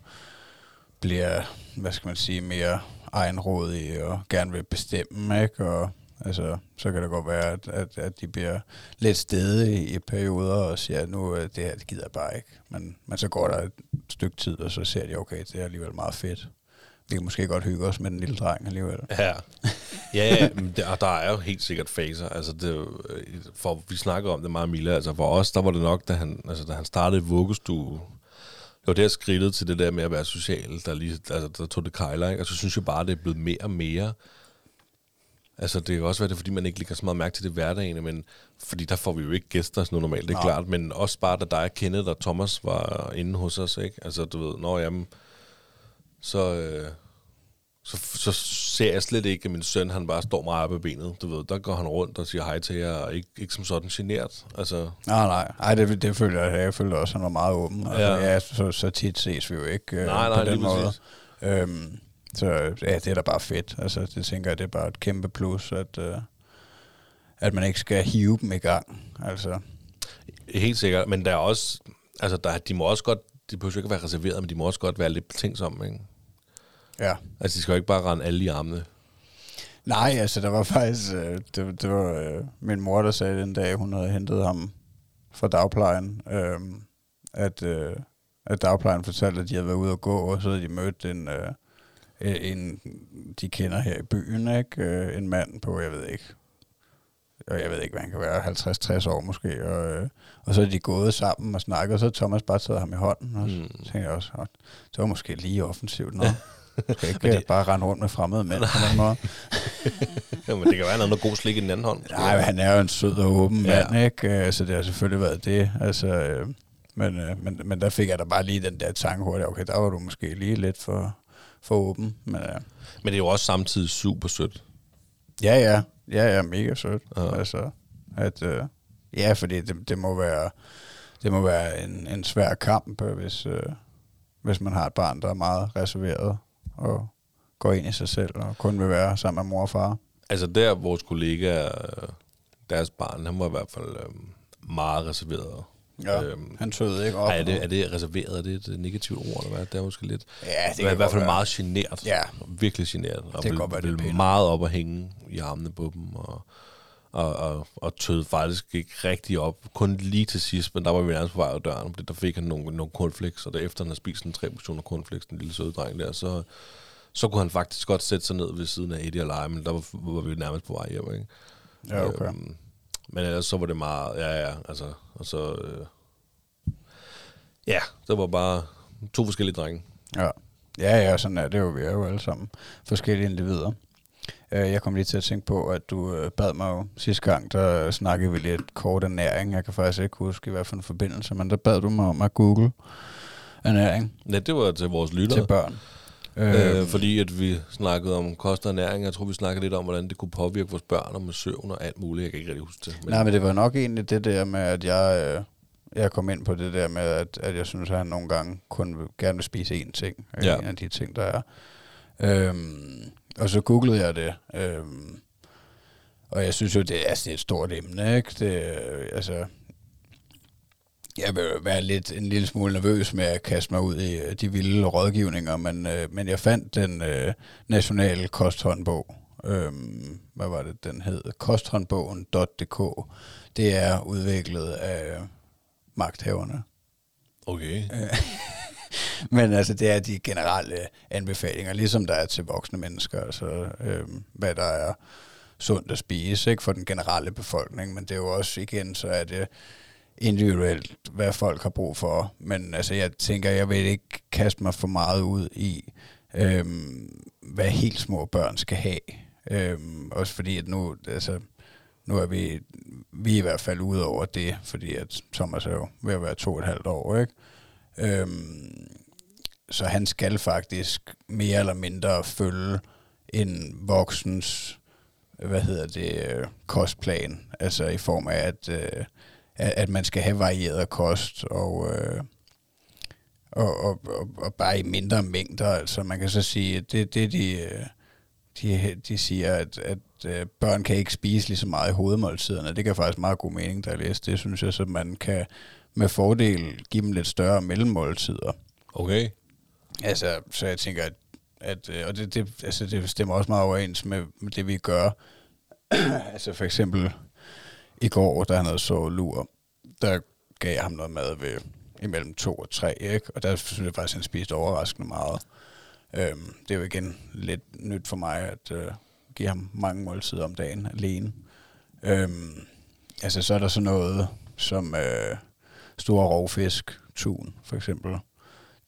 bliver, hvad skal man sige, mere egenrådige og gerne vil bestemme, ikke? Og altså, så kan det godt være, at, at, at de bliver lidt stedige i perioder og siger, nu øh, det her, det gider jeg bare ikke. Men, men så går der et stykke tid, og så ser de, okay, det er alligevel meget fedt. Vi kan måske godt hygge os med den lille dreng alligevel. Ja. ja, ja men der, og der er jo helt sikkert faser. Altså, det, øh, for, vi snakker om det meget, Mila. Altså, for os, der var det nok, da han, altså, da han startede vuggestue, var der skridtet til det der med at være social, der, lige, altså, der tog det kejler, ikke? Og så synes jeg bare, det er blevet mere og mere. Altså, det kan også være det, fordi man ikke lægger så meget mærke til det hverdagen, men fordi der får vi jo ikke gæster sådan noget normalt, det er Nej. klart. Men også bare, da dig, Kenneth og Thomas var inde hos os, ikke? Altså, du ved, når jamen, så, øh, så, så ser jeg slet ikke, at min søn, han bare står meget op ad benet. Du ved, der går han rundt og siger hej til jer, og ikke, ikke som sådan genert. Altså, Nej, nej. Ej, det, det føler jeg. Jeg føler også, at han var meget åben. Altså, Ja. ja. så, så tit ses vi jo ikke øh, Nej, nej, på den måde. præcis. Øhm, så ja, det er da bare fedt. Altså, det tænker jeg, det er bare et kæmpe plus, at, øh, at man ikke skal hive dem i gang. Altså, helt sikkert. Men der er også, altså, der, de må også godt, de behøver ikke at være reserveret, men de må også godt være lidt betænksomme, ikke? Ja. Altså, de skal jo ikke bare rende alle i armene. Nej, altså, der var faktisk... Øh, det, det var øh, min mor, der sagde den dag, hun havde hentet ham fra dagplejen, øh, at, øh, at dagplejen fortalte, at de havde været ude at gå, og så havde de mødt en... Øh, en, de kender her i byen, ikke? Øh, en mand på, jeg ved ikke, og jeg ved ikke, hvad han kan være, 50-60 år måske, og, øh, og så er de gået sammen og snakket, og så har Thomas bare taget ham i hånden, og så Mm. tænkte jeg også, "Åh, det var måske lige offensivt <laughs> Skal ikke det... bare rende rundt med fremmede mænd på den måde. <laughs> Jamen, det kan være, han har noget god slik i den anden hånd. Nej, men han er jo en sød og åben Ja. mand, ikke? Øh, Så det har selvfølgelig været det. Altså, øh, men, øh, men, men der fik jeg da bare lige den der tanke hurtigt, okay, der var du måske lige lidt for, for åben. Men øh, Men det er jo også samtidig super sødt. ja, ja, ja, ja, mega sødt. Ja. Altså, at, øh, ja, fordi det, det må være, det må være en, en svær kamp, hvis, øh, hvis man har et barn, der er meget reserveret og går ind i sig selv og kun vil være sammen med mor og far. Altså der, vores kollega, øh, deres barn, han var i hvert fald øh, meget reserveret. Ja, Øhm, han tøvede ikke op. Er, det, er det reserveret? Er det et negativt ord, eller hvad? Det er måske lidt... Ja, det kan i hvert fald være. meget genert. Ja. Virkelig genert. Og Det kan vil, godt være, det vil meget op og hænge i armene på dem. Og, og, og, og tød faktisk ikke rigtig op. Kun lige til sidst, men der var vi nærmest på vej af døren. Fordi der fik han nogle, nogle cornflakes, og derefter han havde spist en tre portioner cornflakes, den lille søde dreng der, så, så kunne han faktisk godt sætte sig ned ved siden af Eddie og lege, men der var, var vi nærmest på vej hjem, ikke? Ja, okay. Øhm, men ellers så var det meget, ja, ja, altså, og så, øh, ja, det var bare to forskellige drenge. Ja. Ja, ja, sådan er det jo. Vi er jo alle sammen forskellige individer. Øh, Jeg kom lige til at tænke på, at du øh, bad mig jo sidste gang, der snakkede vi lidt kort ernæring. Jeg kan faktisk ikke huske, i hvad for en forbindelse, men der bad du mig om at google ernæring Ja, det var til vores lyttere. til børn. Øh, fordi at vi snakkede om kost og ernæring. Jeg tror, vi snakkede lidt om, hvordan det kunne påvirke vores børn og med søvn og alt muligt. Jeg kan ikke rigtig huske det. Nej, men det var nok egentlig det der med, at jeg, øh, jeg kom ind på det der med, at, at jeg synes, at han nogle gange kun vil, gerne vil spise én ting. Øh, Ja. En af de ting, der er. Øhm, og så googlede jeg det. Øhm, og jeg synes jo, det er, altså, det er et stort emne, ikke? Det, øh, altså, jeg vil være lidt en lille smule nervøs med at kaste mig ud i øh, de vilde rådgivninger, men, øh, men jeg fandt den øh, nationale kosthåndbog. Øhm, hvad var det, den hed? Kosthåndbogen.dk. Det er udviklet af magthaverne. Okay. <laughs> Men altså, det er de generelle øh, anbefalinger, ligesom der er til voksne mennesker, altså øh, hvad der er sundt at spise ikke for den generelle befolkning, men det er jo også igen, så er det individuelt, hvad folk har brug for. Men altså, jeg tænker, jeg vil ikke kaste mig for meget ud i, øh, hvad helt små børn skal have. Øh, også fordi, at nu, altså, nu er vi, vi er i hvert fald ude over det, fordi at Thomas er jo ved at være to og et halvt år, ikke? Øhm, så han skal faktisk mere eller mindre følge en voksens, hvad hedder det, øh, kostplan. Altså i form af, at, øh, at man skal have varieret kost, og, øh, og, og, og, og bare i mindre mængder. Altså man kan så sige, at det, det de, øh, de, de siger, at, at øh, børn kan ikke spise lige så meget i hovedmåltiderne. Det kan faktisk meget god mening, der jeg det, synes jeg, så man kan med fordel give dem lidt større mellemmåltider. Okay. Altså, så jeg tænker, at, at øh, og det, det, altså, det stemmer også meget overens med, med det, vi gør. <clears throat> altså for eksempel i går, da han havde så lur, der gav jeg ham noget mad ved imellem to og tre, ikke? Og der synes jeg faktisk, at han spiste overraskende meget. Øhm, det er jo igen lidt nyt for mig at øh, give ham mange måltider om dagen alene. Øhm, altså så er der sådan noget som øh, store rovfisk, tun for eksempel.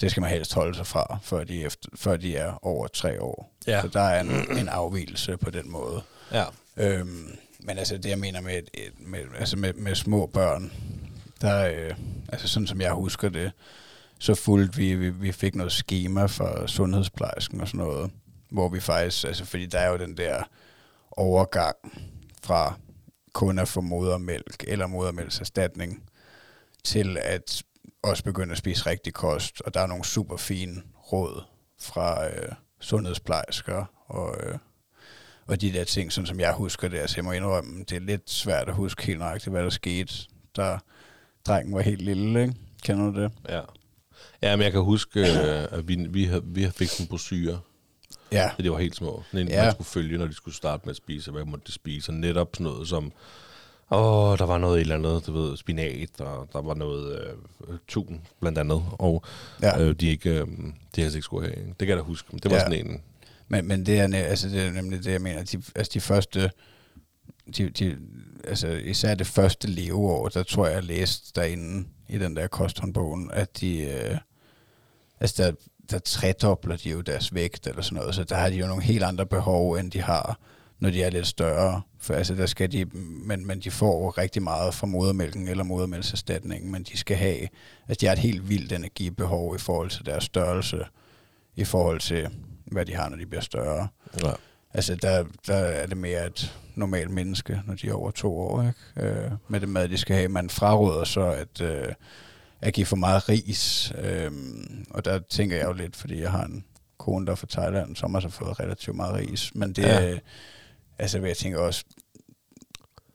Det skal man helst holde sig fra, før de, efter, før de er over tre år. Ja. Så der er en, en afvielse på den måde. Ja. Øhm, men altså det, jeg mener med, et- med, altså med, med små børn, der, øh, altså sådan som jeg husker det, så fulgte vi, vi, vi fik noget schema fra sundhedsplejersken og sådan noget, hvor vi faktisk, altså fordi der er jo den der overgang fra kun at få modermælk eller modermælkserstatning til at også begynde at spise rigtig kost, og der er nogle super fine råd fra øh, sundhedsplejersker og, øh, og de der ting, sådan som jeg husker det. Altså jeg må indrømme, det er lidt svært at huske helt nøjagtigt, hvad der skete, da drengen var helt lille, ikke? Kender du det? Ja. Ja, men jeg kan huske, øh, at vi, vi, vi fik sådan en brochure, Ja. da de var helt små. Sådan en, ja. man skulle følge, når de skulle starte med at spise, og hvad måtte de spise. Og netop sådan noget som, åh, der var noget et eller andet, du ved, spinat, og der var noget øh, tun, blandt andet. Og Ja. øh, de ikke, øh, de helst ikke skulle have. Det kan jeg da huske. Men det var Ja. sådan en, Men, men det, er, altså det er nemlig det, jeg mener. De, altså de første, de, de, altså især det første leveår, der tror jeg, jeg læste derinde i den der kosthåndbogen, at de, øh, altså der, der tredobler de jo deres vægt eller sådan noget, så der har de jo nogle helt andre behov, end de har, når de er lidt større. For altså der skal de, men, men de får rigtig meget fra modermælken eller modermælkserstatningen, men de skal have, altså de har et helt vildt energibehov i forhold til deres størrelse, i forhold til, hvad de har, når de bliver større. ja. Altså, der, der er det mere et normalt menneske, når de er over to år, ikke? Øh, med det mad, de skal have. Man fraråder så at, øh, at give for meget ris. Øh, og der tænker jeg jo lidt, fordi jeg har en kone, der er fra Thailand, som har fået relativt meget ris. Men det Ja. Ja. altså, jeg tænker også,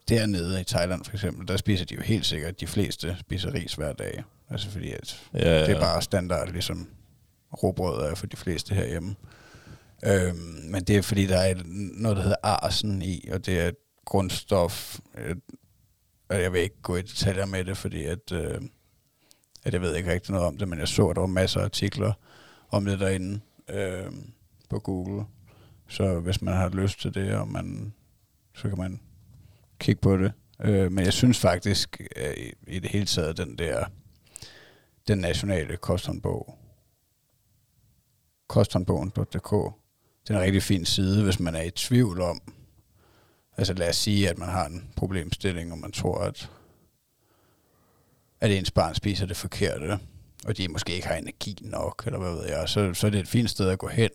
dernede i Thailand for eksempel, der spiser de jo helt sikkert, de fleste spiser ris hver dag. Altså fordi, at Ja, det er bare standard, ligesom råbrød er for de fleste herhjemme. Øhm, men det er fordi, der er et- noget, der hedder arsen i, og det er et grundstof, et, og jeg vil ikke gå i detaljer med det, fordi at, øh, at jeg ved ikke rigtig noget om det, men jeg så, at der var masser af artikler om det derinde øh, på Google. Så hvis man har lyst til det, og man, så kan man kigge på det. Øh, men jeg synes faktisk, øh, i, i det hele taget, den der den nationale kosthåndbog, kosthåndbogen.dk, det er en rigtig fin side, hvis man er i tvivl om, altså lad os sige, at man har en problemstilling, og man tror, at, at ens barn spiser det forkerte, og de måske ikke har energi nok, eller hvad ved jeg, så, så er det et fint sted at gå hen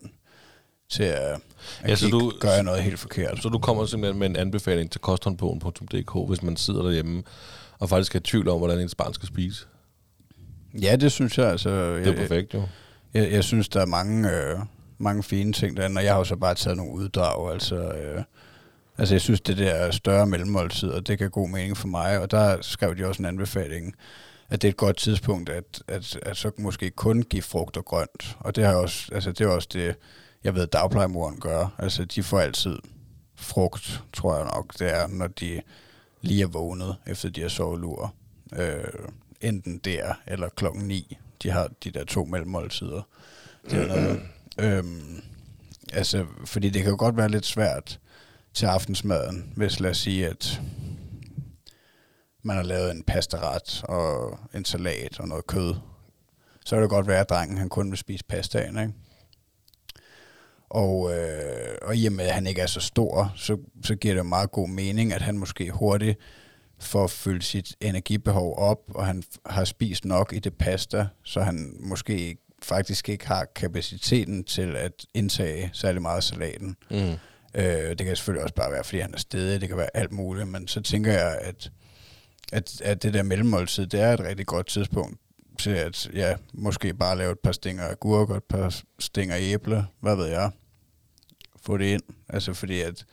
til at, at Ja, så du- gør jeg noget helt forkert. Så du kommer simpelthen med en anbefaling til kosthåndbogen.dk, hvis man sidder derhjemme og faktisk er i tvivl om, hvordan ens barn skal spise. Ja, det synes jeg. Altså, Det er perfekt, jo. Jeg, jeg synes, der er mange, øh, mange fine ting derinde, og jeg har jo så bare taget nogle uddrag. Altså, øh, altså jeg synes, det der større mellemmåltider, det kan god mening for mig, og der skrev de også en anbefaling, at det er et godt tidspunkt, at, at, at så måske kun give frugt og grønt. Og det, har også, altså, det er også det, jeg ved, dagplejemoren gør. Altså, de får altid frugt, tror jeg nok, det er, når de lige er vågnet, efter de har sovet lur. Øh, enten der eller klokken 9. De har de der to mellemmåltider. Det er noget, <clears throat> øhm, altså, fordi det kan jo godt være lidt svært til aftensmaden, hvis lad os sige, at man har lavet en pastaret og en salat og noget kød. Så kan det godt være, at drengen han kun vil spise pastaen, ikke? Og, øh, og i og med, at han ikke er så stor, så, så giver det meget god mening, at han måske hurtigt får fyldt sit energibehov op, og han har spist nok i det pasta, så han måske faktisk ikke har kapaciteten til at indtage særlig meget af salaten. Mm. Øh, det kan selvfølgelig også bare være, fordi han er stedig, det kan være alt muligt, men så tænker jeg, at, at, at det der mellemmåltid, det er et rigtig godt tidspunkt til at, ja, måske bare lave et par stænger agurk og et par stænger æble, hvad ved jeg, få det ind. Altså fordi, at,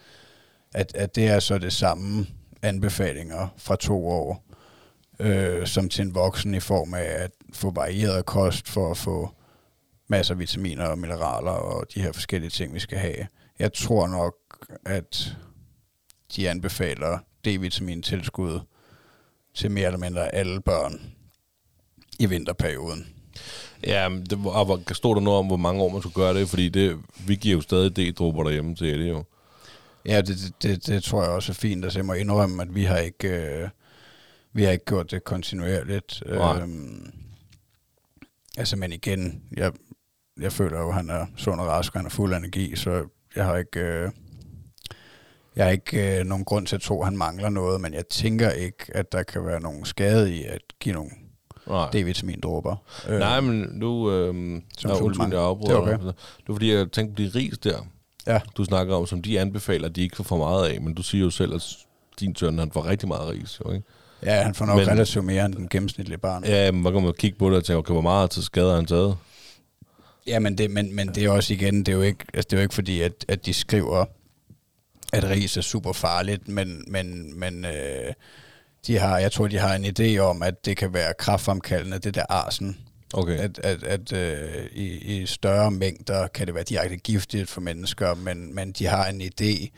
at, at det er så det samme anbefalinger fra to år, øh, som til en voksen i form af at få varieret kost for at få masser af vitaminer og mineraler og de her forskellige ting, vi skal have. Jeg tror nok, at de anbefaler D-vitamin-tilskud til mere eller mindre alle børn i vinterperioden. Ja, det, var- og hvor- stod der noget om, hvor mange år man skulle gøre det? Fordi det, vi giver jo stadig D-dropper derhjemme til det jo. Ja, det, det, det, tror jeg også er fint. Altså, jeg må indrømme, at vi har ikke, øh, vi har ikke gjort det kontinuerligt. Nej. Øhm, altså, men igen, jeg, jeg føler jo, at han er sund og rask, og han er fuld af energi, så jeg har ikke... Øh, jeg har ikke øh, nogen grund til at tro, at han mangler noget, men jeg tænker ikke, at der kan være nogen skade i at give nogle Nej. D-vitamin-dråber. Øh, Nej, men nu... Øh, Som der er jeg afbryder Det er okay. dig. Var fordi, jeg tænkte på de ris der, Ja, du snakker om, som de anbefaler, at de ikke får for meget af, men du siger jo selv, at din søn, han får rigtig meget ris, jo, ikke? ja han får nok Men- relativt mere end den gennemsnitlige barn. Ja, men hvor kan man kigge på det og tænke, okay, hvor meget til skade han taget? Ja, men det, men, men det er også igen, det er jo ikke, altså det er jo ikke fordi, at, at de skriver, at ris er super farligt, men, men, men øh, de har, jeg tror, de har en idé om, at det kan være kraftfremkaldende, det der arsen. Okay. At, at, at øh, i, i større mængder kan det være direkte giftigt for mennesker, men, men de har en idé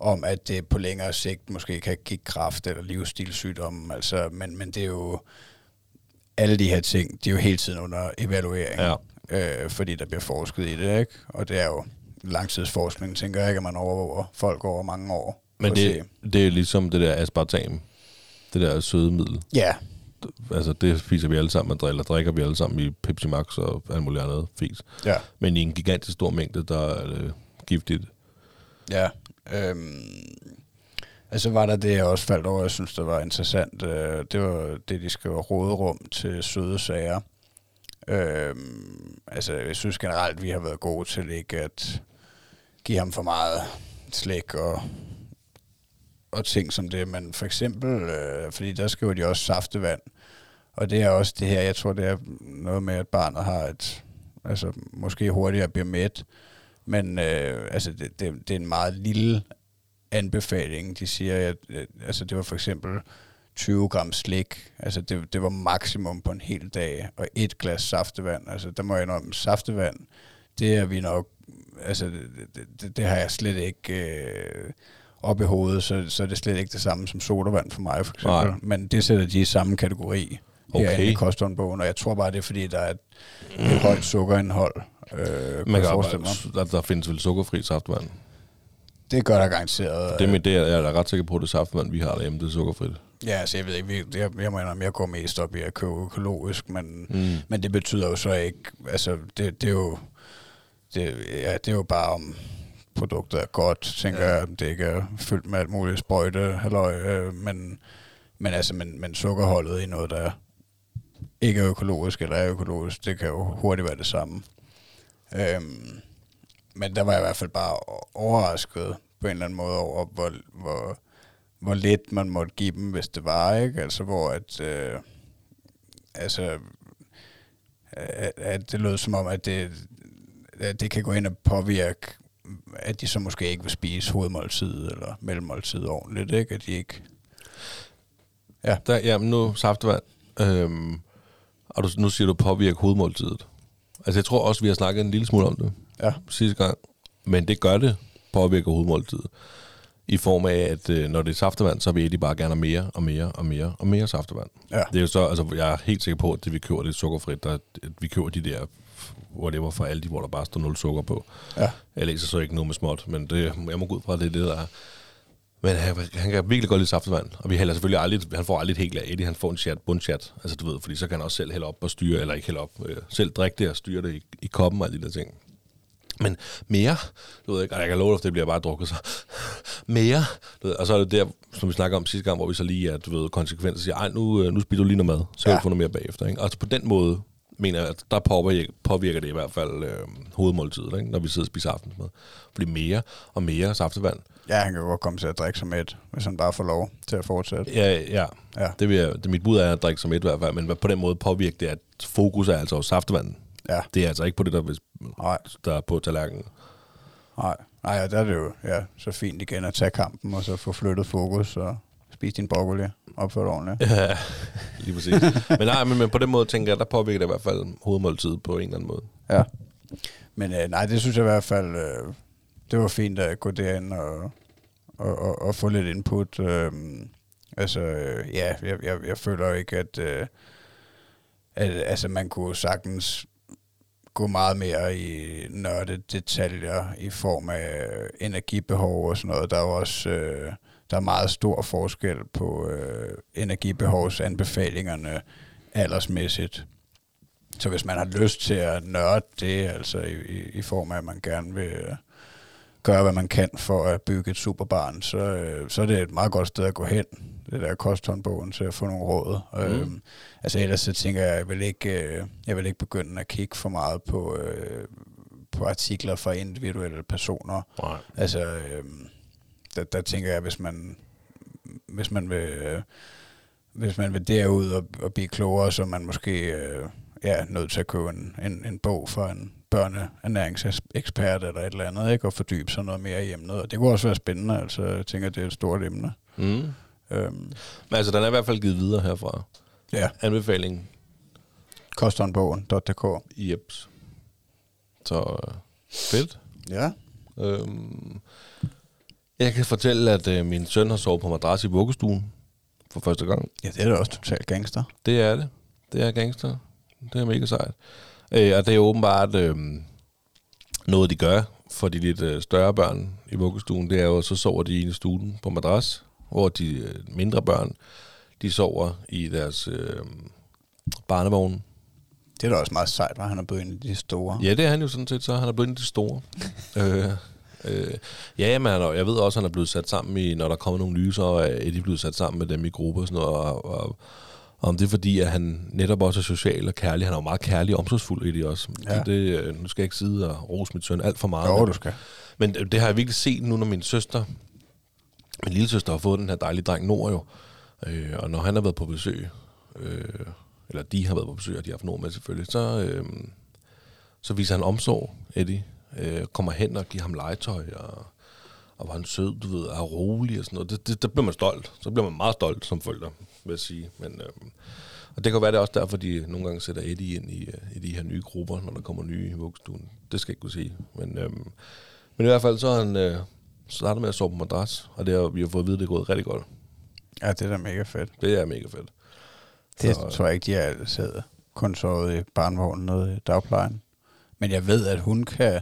om, at det på længere sigt måske kan give kræft eller livsstilssygdomme. Altså, men, men det er jo alle de her ting, de er jo hele tiden under evaluering Ja. øh, fordi der bliver forsket i det, ikke? Og det er jo langtidsforskning, tænker jeg ikke, at man overvåger folk over mange år. Men det, det er ligesom det der aspartam, det der søde middel. Ja, Altså, det spiser vi alle sammen, eller drikker vi alle sammen i Pepsi Max og alt muligt andet fis. ja, Men i en gigantisk stor mængde, der er det giftigt. ja. Øhm, altså var der det, jeg også faldt over, jeg synes, der var interessant. Øh, det var det, de skriver råderum til søde sager. Øhm, altså, jeg synes generelt, vi har været gode til ikke at give ham for meget slæk og, og ting som det. Men for eksempel, øh, fordi der skriver de også saftevand. Og det er også det her, jeg tror, det er noget med, at barnet har et, altså måske hurtigere bliver mæt. Men øh, altså, det, det, det er en meget lille anbefaling. De siger, at øh, altså, det var for eksempel 20 gram slik. Altså, det, det var maksimum på en hel dag. Og et glas saftevand. Altså, der må jeg indrømme, saftevand, det er vi nok... Altså, det, det, det, det har jeg slet ikke... Øh, op i hovedet, så, så er det slet ikke det samme som sodavand for mig, for eksempel. Nej. Men det sætter de i samme kategori Okay. herinde i kosthåndbogen, og jeg tror bare, det er fordi, der er et, et højt sukkerindhold. Øh, Man kan jeg mig. der, der findes vel sukkerfri saftevand. Det gør der garanteret. Det med det, er jeg er ret sikker på, at det saftevand, vi har derhjemme, det er sukkerfrit. Ja, altså jeg ved ikke, jeg, jeg må indrømme, jeg går mest op i at købe økologisk, men, Mm. men det betyder jo så ikke, altså det, det er jo, det, ja, det er jo bare om produktet er godt, tænker ja. jeg, det ikke er fyldt med alt muligt sprøjte, halløj, øh, men, men altså, men, men sukkerholdet i noget, der ikke er økologisk eller er økologisk, det kan jo hurtigt være det samme. Øhm, men der var jeg i hvert fald bare overrasket på en eller anden måde over, hvor, hvor, hvor lidt man måtte give dem, hvis det var, ikke? Altså, hvor at, øh, altså, at, at det lød som om, at det, at det kan gå ind og påvirke, at de så måske ikke vil spise hovedmåltid eller mellemmåltid ordentligt, ikke? At de ikke... Der, jamen nu saftevand. Øhm, og du, nu siger du påvirke hovedmåltidet. Altså jeg tror også, vi har snakket en lille smule om det Ja, sidste gang. Men det gør det, påvirker hovedmåltidet. I form af, at øh, når det er saftevand, så vil de bare gerne mere og mere og mere og mere saftevand. ja, Det er jo så, altså jeg er helt sikker på, at det vi køber, det er sukkerfrit. Der, at vi køber de der, whatever fra Aldi, hvor der bare står nul sukker på. ja. Jeg læser så ikke noget med småt, men det, jeg må gå ud fra, at det er det, der er. Men han, han kan virkelig godt lide saftevand, og vi hælder selvfølgelig aldrig, han får aldrig et helt glas Eddie, han får en chat, bundchat, altså du ved, fordi så kan han også selv hælde op og styre, eller ikke hælde op, øh, selv drikke det og styre det i, i koppen og alle de der ting. Men mere, du ved ikke, og jeg kan love dig, at det bliver bare drukket så. Mere, du ved, og så er det der, som vi snakker om sidste gang, hvor vi så lige er, du ved, konsekvenser siger, ej, nu, øh, nu spiser du lige noget mad, så kan Ja. du få noget mere bagefter. Ikke? Altså på den måde, mener jeg, at der påvirker, påvirker det i hvert fald øh, hovedmåltidet, ikke? når vi sidder og spiser aftensmad. Fordi mere og mere saftevand, Ja, han kan jo godt komme til at drikke som et, hvis han bare får lov til at fortsætte. Ja, ja. Ja. Det, vil jeg, det mit bud er at drikke som et i hvert fald, men på den måde påvirker det, at fokus er altså på saftevand. Ja, Det er altså ikke på det, der, hvis- nej, der er på tallerkenen. nej. Nej, ja, der er det jo ja, så fint igen at tage kampen, og så få flyttet fokus og spise din broccoli opført ordentligt. Ja, lige præcis. men nej, men, men på den måde tænker jeg, der påvirker det i hvert fald hovedmåltid på en eller anden måde. Ja. Men øh, nej, det synes jeg i hvert fald, øh, det var fint at gå derind og, og, og, og få lidt input. Øh, altså, øh, ja, jeg, jeg, jeg føler ikke, at, øh, at altså, man kunne sagtens gå meget mere i nørde detaljer i form af energibehov og sådan noget. Der er jo også øh, der er meget stor forskel på øh, energibehovsanbefalingerne aldersmæssigt. Så hvis man har lyst til at nørde det, altså i, i, form af, at man gerne vil øh, gøre, hvad man kan for at bygge et superbarn, så, øh, så er det et meget godt sted at gå hen, det der kosthåndbogen, til at få nogle råd. Mm. Øhm, altså ellers så tænker jeg, jeg vil ikke, øh, jeg vil ikke begynde at kigge for meget på, øh, på artikler fra individuelle personer. Nej. Altså, øh, der, der tænker jeg, hvis man, hvis man vil, øh, hvis man vil derud og, og blive klogere, så er man måske øh, ja, nødt til at købe en, en, en bog for en børneernæringsekspert eller et eller andet, ikke? og fordybe sig noget mere i emnet. Og det kunne også være spændende, altså jeg tænker, det er et stort emne. Mm. Øhm, Men altså, den er i hvert fald givet videre herfra. ja, Anbefaling kosthåndbogen.dk. Jeps. Så øh, fedt. Ja. Øhm, jeg kan fortælle, at øh, min søn har sovet på madras i vuggestuen for første gang. ja, det er da også totalt gangster. Det er det. Det er gangster. Det er mega sejt. Øh, og det er åbenbart øh, noget, de gør for de lidt øh, større børn i vuggestuen. Det er jo, så sover de i stuen på madras, hvor de øh, mindre børn, de sover i deres øh, barnevogn. Det er da også meget sejt, at han er blevet en af de store. Ja, det er han jo sådan set, så han er blevet en af de store. <laughs> øh, øh, ja, men er- jeg ved også, at han er blevet sat sammen i, når der kommer nogle nye, så er Eddie blevet sat sammen med dem i grupper og sådan noget, og, og, og om det er fordi, at han netop også er social og kærlig. Han er jo meget kærlig og omsorgsfuld, Eddie også. Ja. Det, øh, nu skal jeg ikke sidde og rose mit søn alt for meget. Jo, men- du skal. men det har jeg virkelig set nu, når min søster, min lille søster har fået den her dejlige dreng Nord jo. Øh, og når han har været på besøg, øh, eller de har været på besøg, og de har haft Nord med selvfølgelig, så, øh, så viser han omsorg, Eddie. Øh, kommer hen og giver ham legetøj, og, og var han sød, du ved, og rolig og sådan noget. Det, det, der bliver man stolt. Så bliver man meget stolt som forælder, vil jeg sige. Men, øh, og det kan være, det er også derfor, de nogle gange sætter Eddie ind i, øh, i de her nye grupper, når der kommer nye i vuggestuen. Det skal jeg ikke kunne sige. Men, øh, men i hvert fald så er han øh, startet med at sove på madras, og det har, vi har fået at vide, at det er gået rigtig godt. Ja, det er da mega fedt. Det er mega fedt. Det Så- tror jeg ikke, de har altid kun sovet i barnvognen nede i dagplejen. Men jeg ved, at hun kan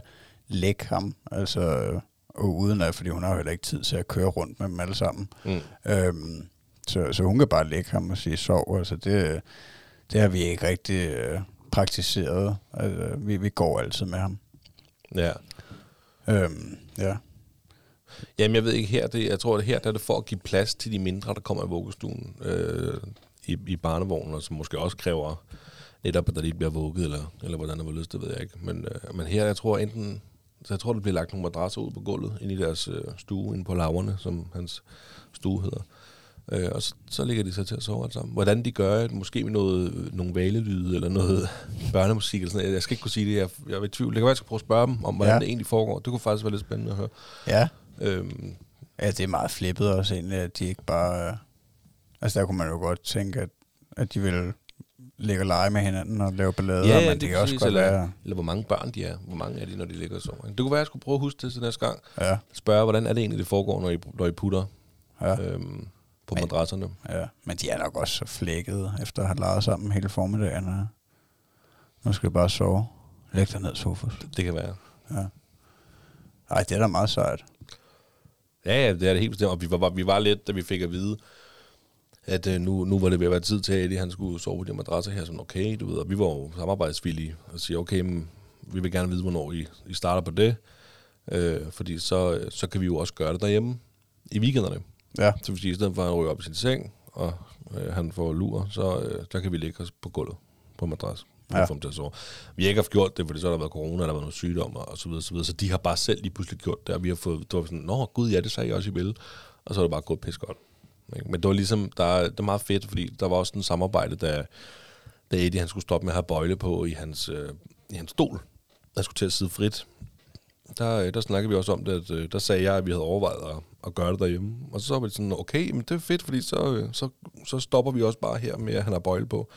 lægge ham, altså og uden at, fordi hun har jo heller ikke tid til at køre rundt med dem alle sammen. Mm. Øhm, så, så hun kan bare lægge ham og sige sov. Altså det, det har vi ikke rigtig øh, praktiseret. Altså, vi, vi går altid med ham. Ja. Øhm, ja. Jamen, jeg ved ikke her, det, jeg tror, at her der er det for at give plads til de mindre, der kommer i vuggestuen øh, i, i barnevognen, og som måske også kræver netop, at der lige bliver vugget, eller, eller hvordan det var lyst, det ved jeg ikke. Men, øh, men her, jeg tror enten, så jeg tror, der bliver lagt nogle madrasser ud på gulvet, ind i deres øh, stue, inde på laverne, som hans stue hedder. Øh, og så, så ligger de så til at sove alt sammen. Hvordan de gør det, måske med noget, nogle valelyde, eller noget <laughs> børnemusik, eller sådan noget. Jeg skal ikke kunne sige det, jeg, jeg er i tvivl. Det kan være, jeg skal prøve at spørge dem, om hvordan ja. det egentlig foregår. Det kunne faktisk være lidt spændende at høre. Ja. Øhm, Ja, det er meget flippet også egentlig, at de ikke bare... øh, Altså der kunne man jo godt tænke, at, at de ville ligge og lege med hinanden og lave ballader, Ja, men det, kan også godt eller, være... Eller hvor mange børn de er. Hvor mange er de, når de ligger og sover. Det kunne være, at jeg skulle prøve at huske det til næste gang. Ja, Spørge, hvordan er det egentlig, det foregår, når I, når I putter ja, øhm, på Men- madrasserne. ja. Men de er nok også så flækkede, efter at have leget sammen hele formiddagen. og Nu skal vi bare sove. Læg dig ned, Sofus. Det, det kan være. Ja. Ej, det er da meget sejt. Ja, ja, det er det helt bestemt. Og vi var, vi var lidt, da vi fik at vide, at øh, nu, nu var det ved at være tid til, at Eddie, han skulle sove på de madrasser her. Sådan, okay, du ved, og vi var jo samarbejdsvillige og siger, okay, men, vi vil gerne vide, hvornår I, I starter på det. Øh, fordi så, så kan vi jo også gøre det derhjemme i weekenderne. Ja, Så hvis i stedet for at han ryger op i sin seng, og øh, han får lur, så øh, der kan vi ligge os på gulvet på madras. Ja. Få ham til at sove. Vi har ikke haft gjort det, fordi så har der været corona, der har været noget sygdom og, og så videre, så videre. Så de har bare selv lige pludselig gjort det, og vi har fået, det var sådan, nå gud, ja, det sagde jeg også, I ville. Og så er det bare gået pis godt. Ikke? Men det var ligesom, der, det er meget fedt, fordi der var også en samarbejde, da, da Eddie han skulle stoppe med at have bøjle på i hans, øh, i hans stol. Han skulle til at sidde frit. Der, øh, der snakkede vi også om det, at øh, der sagde jeg, at vi havde overvejet at, at gøre det derhjemme. Og så var det sådan, okay, men det er fedt, fordi så, øh, så, så stopper vi også bare her med, at han har bøjle på,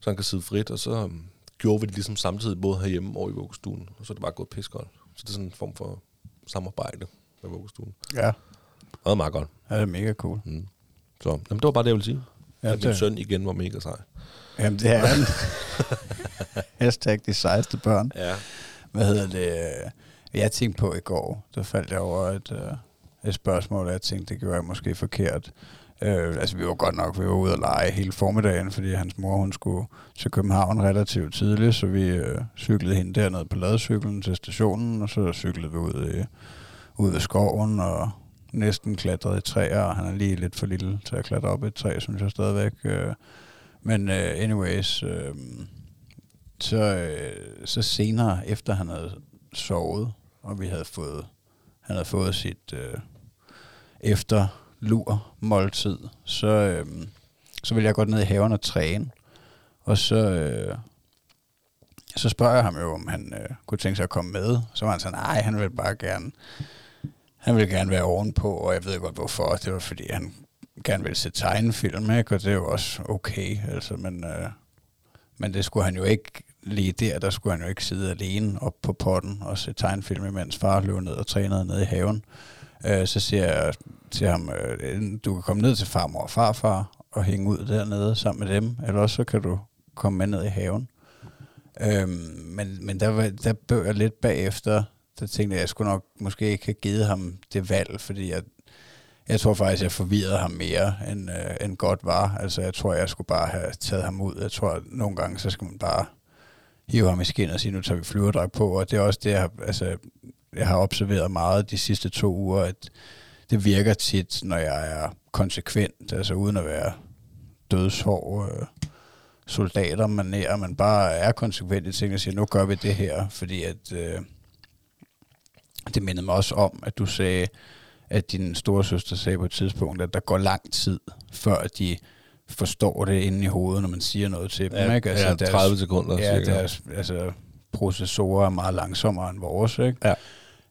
så han kan sidde frit. Og så øh, gjorde vi det ligesom samtidig, både herhjemme og i vuggestuen. Og så er det bare gået pis godt. Så det er sådan en form for samarbejde med vuggestuen. ja. Og det er meget godt. Ja, det er mega cool. Mm. Så jamen, det var bare det, jeg ville sige. Ja, at din søn igen var mega sej. Jamen, det er han. <laughs> Hashtag de sejeste børn. Ja. Hvad hedder det? Jeg tænkte på i går, der faldt jeg over et, øh, et spørgsmål, og jeg tænkte, det gjorde jeg måske forkert. Øh, altså, vi var godt nok, vi var ude at lege hele formiddagen, fordi hans mor, hun skulle til København relativt tidligt, så vi øh, cyklede hende dernede på ladecyklen til stationen, og så cyklede vi ud, i, ud ved skoven, og næsten klatrede i træer, og han er lige lidt for lille til at klatre op i et træ, synes jeg stadigvæk. Øh, men uh, anyways, øh, så, øh, så senere, efter han havde sovet, og vi havde fået, han havde fået sit øh, efter lur måltid, så, øh, så ville jeg gå ned i haven og træne. Og så, øh, så spørger jeg ham jo, om han øh, kunne tænke sig at komme med. Så var han sådan, nej, han vil bare gerne, han ville gerne være ovenpå, og jeg ved godt hvorfor. Det var fordi, han gerne ville se tegnefilm, ikke? og det er jo også okay, altså, men, øh, men det skulle han jo ikke lige der, der skulle han jo ikke sidde alene op på potten og se tegnefilm, imens far løb ned og trænede ned i haven. Øh, så siger jeg til ham, øh, du kan komme ned til farmor og farfar og hænge ud dernede sammen med dem, eller også så kan du komme med ned i haven. Øh, men, men der, var, der bøg jeg lidt bagefter, der tænkte jeg, at jeg skulle nok måske ikke have givet ham det valg, fordi jeg, jeg tror faktisk, jeg forvirrede ham mere, end, øh, end godt var. Altså, jeg tror, jeg skulle bare have taget ham ud. Jeg tror, at nogle gange, så skal man bare hive ham i skinnet og sige, nu tager vi flyverdrag på. Og det er også det, jeg har, altså, jeg har observeret meget de sidste to uger, at det virker tit, når jeg er konsekvent, altså uden at være dødshård øh, soldater, man er, man bare er konsekvent i tingene og siger, nu gør vi det her, fordi at øh, det mindede mig også om, at du sagde, at din store søster sagde på et tidspunkt, at der går lang tid, før de forstår det inde i hovedet, når man siger noget til dem. Ja, ikke? Altså, ja, 30 deres, sekunder. Ja, cirka. deres altså, processorer er meget langsommere end vores. Ikke? Ja.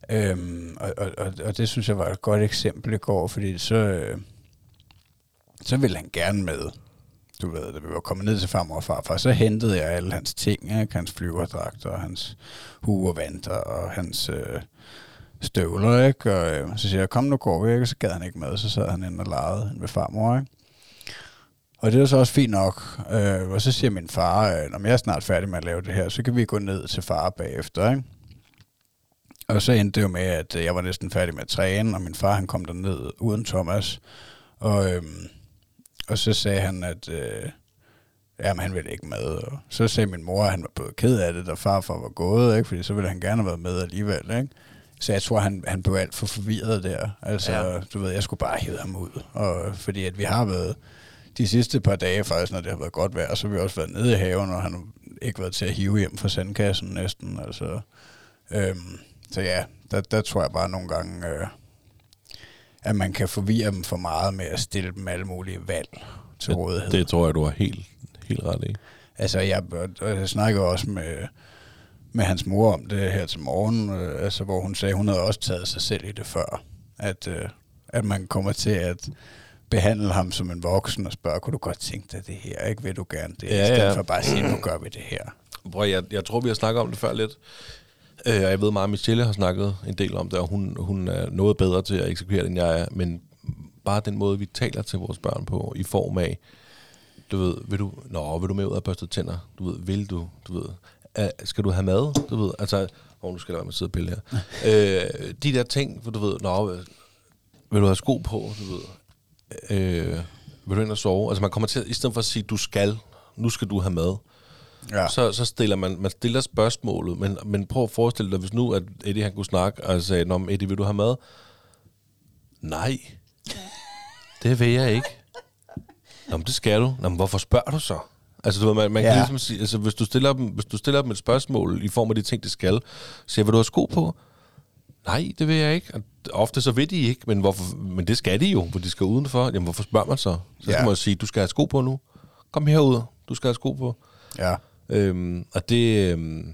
Øhm, og, og, og, og det synes jeg var et godt eksempel i går, fordi så, øh, så ville han gerne med. Du ved, da vi var kommet ned til farmor og farfar, så hentede jeg alle hans ting, ikke? hans flyverdragter, og hue og vanter, og hans øh, støvler, ikke? Og øh, så siger jeg, kom nu går vi, ikke? Og så gad han ikke med, så sad han inde og legede ved farmor, ikke? Og det er så også fint nok. Øh, og så siger min far, øh, når jeg er snart færdig med at lave det her, så kan vi gå ned til far bagefter, ikke? Og så endte det jo med, at øh, jeg var næsten færdig med at træne, og min far han kom derned uden Thomas. Og, øhm, og så sagde han, at øh, jamen, han ville ikke med. Og så sagde min mor, at han var både ked af det, da farfar var gået, ikke? fordi så ville han gerne have været med alligevel. Ikke? Så jeg tror, han, han blev alt for forvirret der. Altså, ja. du ved, jeg skulle bare hæve ham ud. Og, fordi at vi har været de sidste par dage faktisk, når det har været godt vejr, så har vi også været nede i haven, og han har ikke været til at hive hjem fra sandkassen næsten. Altså, øhm, så ja, der, der tror jeg bare nogle gange, øh, at man kan forvirre dem for meget med at stille dem alle mulige valg til rådighed. Det tror jeg, du har helt, helt ret i. Altså, jeg, jeg snakker også med, med hans mor om det her til morgen, øh, altså, hvor hun sagde, hun havde også taget sig selv i det før, at, øh, at man kommer til at behandle ham som en voksen og spørge, kunne du godt tænke dig det her, ikke? Vil du gerne det? Ja, I stedet ja. for bare at sige, nu gør vi det her. Bror, jeg, jeg tror, vi har snakket om det før lidt. Øh, jeg ved meget, at Michelle har snakket en del om det, og hun, hun er noget bedre til at eksekvere det, end jeg er. Men bare den måde, vi taler til vores børn på, i form af, du ved, vil du, nå, vil du med ud og børste tænder? Du ved, vil du, du ved, skal du have mad? Du ved, altså, oh, nu skal der være med at sidde og pille her. øh, de der ting, hvor du ved, nå, vil du have sko på? Du ved, øh, vil du ind og sove? Altså, man kommer til, i stedet for at sige, du skal, nu skal du have mad, ja. så, så stiller man, man stiller spørgsmålet, men, men prøv at forestille dig, hvis nu, at Eddie han kunne snakke, og sagde, Nå, Eddie, vil du have mad? Nej, det vil jeg ikke. Nå, men det skal du. Nå, men hvorfor spørger du så? Altså, du ved, man, man ja. kan ligesom sige, altså, hvis du, stiller dem, hvis du stiller dem et spørgsmål i form af de ting, det skal, siger, vil du have sko på? Nej, det vil jeg ikke. Ofte så ved de ikke, men, hvorfor, men det skal de jo, for de skal udenfor. Jamen, hvorfor spørger man så? Så skal ja. man sige, du skal have sko på nu. Kom herud, du skal have sko på. Ja. Øhm, og det, øhm,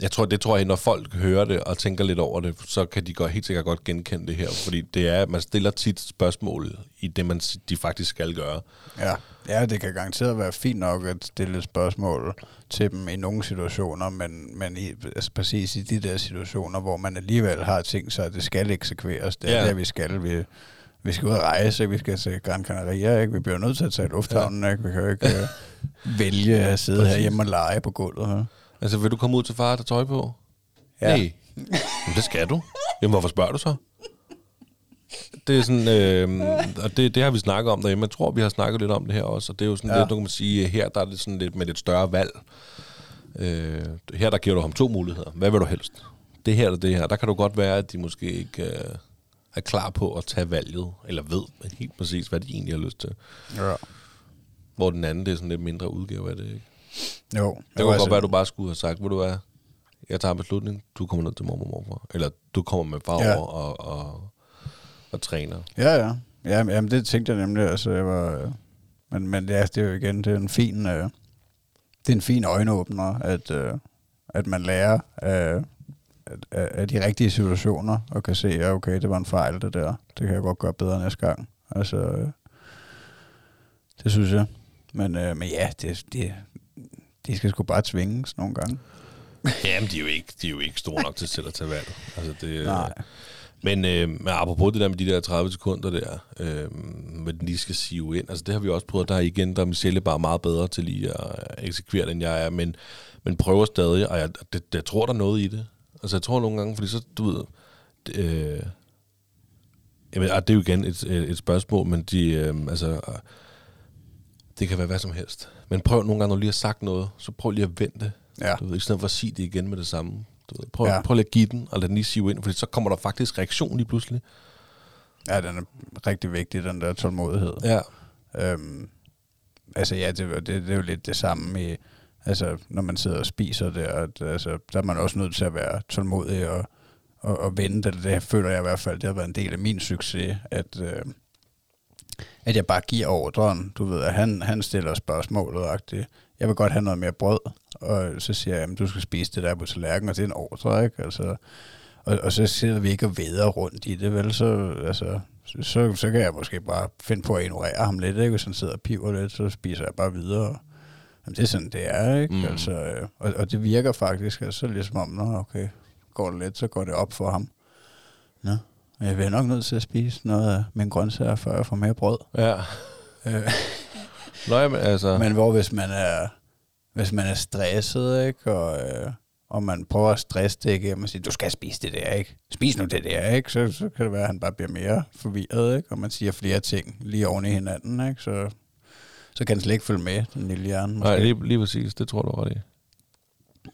jeg tror, det tror jeg, når folk hører det og tænker lidt over det, så kan de godt, helt sikkert godt genkende det her, fordi det er, man stiller tit spørgsmål i det, man de faktisk skal gøre. Ja, ja det kan garanteret være fint nok at stille spørgsmål til dem i nogle situationer, men, men i, altså præcis i de der situationer, hvor man alligevel har sig, at det skal eksekveres, det er ja. det, vi skal. Vi, vi skal ud og rejse, ikke? vi skal til Gran Canaria, ikke? vi bliver nødt til at tage lufthavnen, ikke? vi kan jo ikke uh, <laughs> vælge at sidde her hjemme og lege på gulvet. Her. Altså, vil du komme ud til far og tøj på? Ja. Nej. <laughs> Jamen, det skal du. Jamen, hvorfor spørger du så? Det er sådan, øh, og det, det har vi snakket om derhjemme. Jeg tror, vi har snakket lidt om det her også, og det er jo sådan Ja. lidt, nu kan man sige, her der er det sådan lidt med lidt større valg. Øh, her der giver du ham to muligheder. Hvad vil du helst? Det her eller det her. Der kan du godt være, at de måske ikke øh, er klar på at tage valget, eller ved helt præcis, hvad de egentlig har lyst til. Ja. Hvor den anden, det er sådan lidt mindre udgave af det, ikke? Jo. Det kunne godt være, at du bare skulle have sagt, vil du hvad, jeg tager en beslutning, du kommer ned til mormor og morfar. Eller du kommer med far Ja. over og, og, og træner. Ja, ja. ja men- jamen, det tænkte jeg nemlig. Altså, jeg var, øh, men, men ja, det er jo igen, det er en fin, øh, det er en fin øjenåbner, at, øh, at man lærer af, af, af de rigtige situationer, og kan se, ja, okay, det var en fejl, det der. Det kan jeg godt gøre bedre næste gang. Altså, øh, det synes jeg. Men, øh, men ja, det, det, de skal sgu bare tvinges nogle gange. Jamen, de er jo ikke, de er jo ikke store nok til selv at tage valg. Altså, det, Nej. Men, øh, men apropos det der med de der 30 sekunder der, øh, hvad den lige skal sive ind, altså det har vi også prøvet, der er igen, der er Michelle bare meget bedre til lige at eksekvere end jeg er, men, men prøver stadig, og jeg, det, jeg tror, der er noget i det. Altså jeg tror nogle gange, fordi så, du ved, det, øh, jamen, det er jo igen et, et, spørgsmål, men de, øh, altså, det kan være hvad som helst. Men prøv nogle gange, når du lige har sagt noget, så prøv lige at vente. Ja. Du ved, i stedet for at sige det igen med det samme. Du ved, prøv, Ja. prøv lige at give den, og lad den lige sive ind, fordi så kommer der faktisk reaktion lige pludselig. Ja, den er rigtig vigtig, den der tålmodighed. Ja. Øhm, altså ja, det, det, det er jo lidt det samme i, altså når man sidder og spiser der, at, altså, der er man også nødt til at være tålmodig og, og, og vente. Det, det føler jeg i hvert fald, det har været en del af min succes, at, øh, at jeg bare giver ordren. Du ved, at han, han stiller spørgsmålet, agtigt. Jeg vil godt have noget mere brød, og så siger jeg, at du skal spise det der på tallerkenen, og det er en ordre, ikke? Altså, og, og så sidder vi ikke og veder rundt i det, vel? Så, altså, så, så, kan jeg måske bare finde på at ignorere ham lidt, ikke? Hvis han sidder og piver lidt, så spiser jeg bare videre. Jamen, det er sådan, det er, ikke? Mm. Altså, øh, og, og det virker faktisk, altså ligesom om, nå, okay, går det lidt, så går det op for ham. Nå, jeg bliver nok nødt til at spise noget af mine grøntsager, før jeg får mere brød. Ja. Nå, jamen, altså... men hvor hvis man er, hvis man er stresset, ikke? Og, øh, og man prøver at stresse det igennem og sige, du skal spise det der, ikke? Spis nu det der, ikke? Så, så kan det være, at han bare bliver mere forvirret, ikke? Og man siger flere ting lige oven i hinanden, ikke? Så, så kan han slet ikke følge med, den lille hjerne. måske. Nej, lige, lige præcis. Det tror du ret i.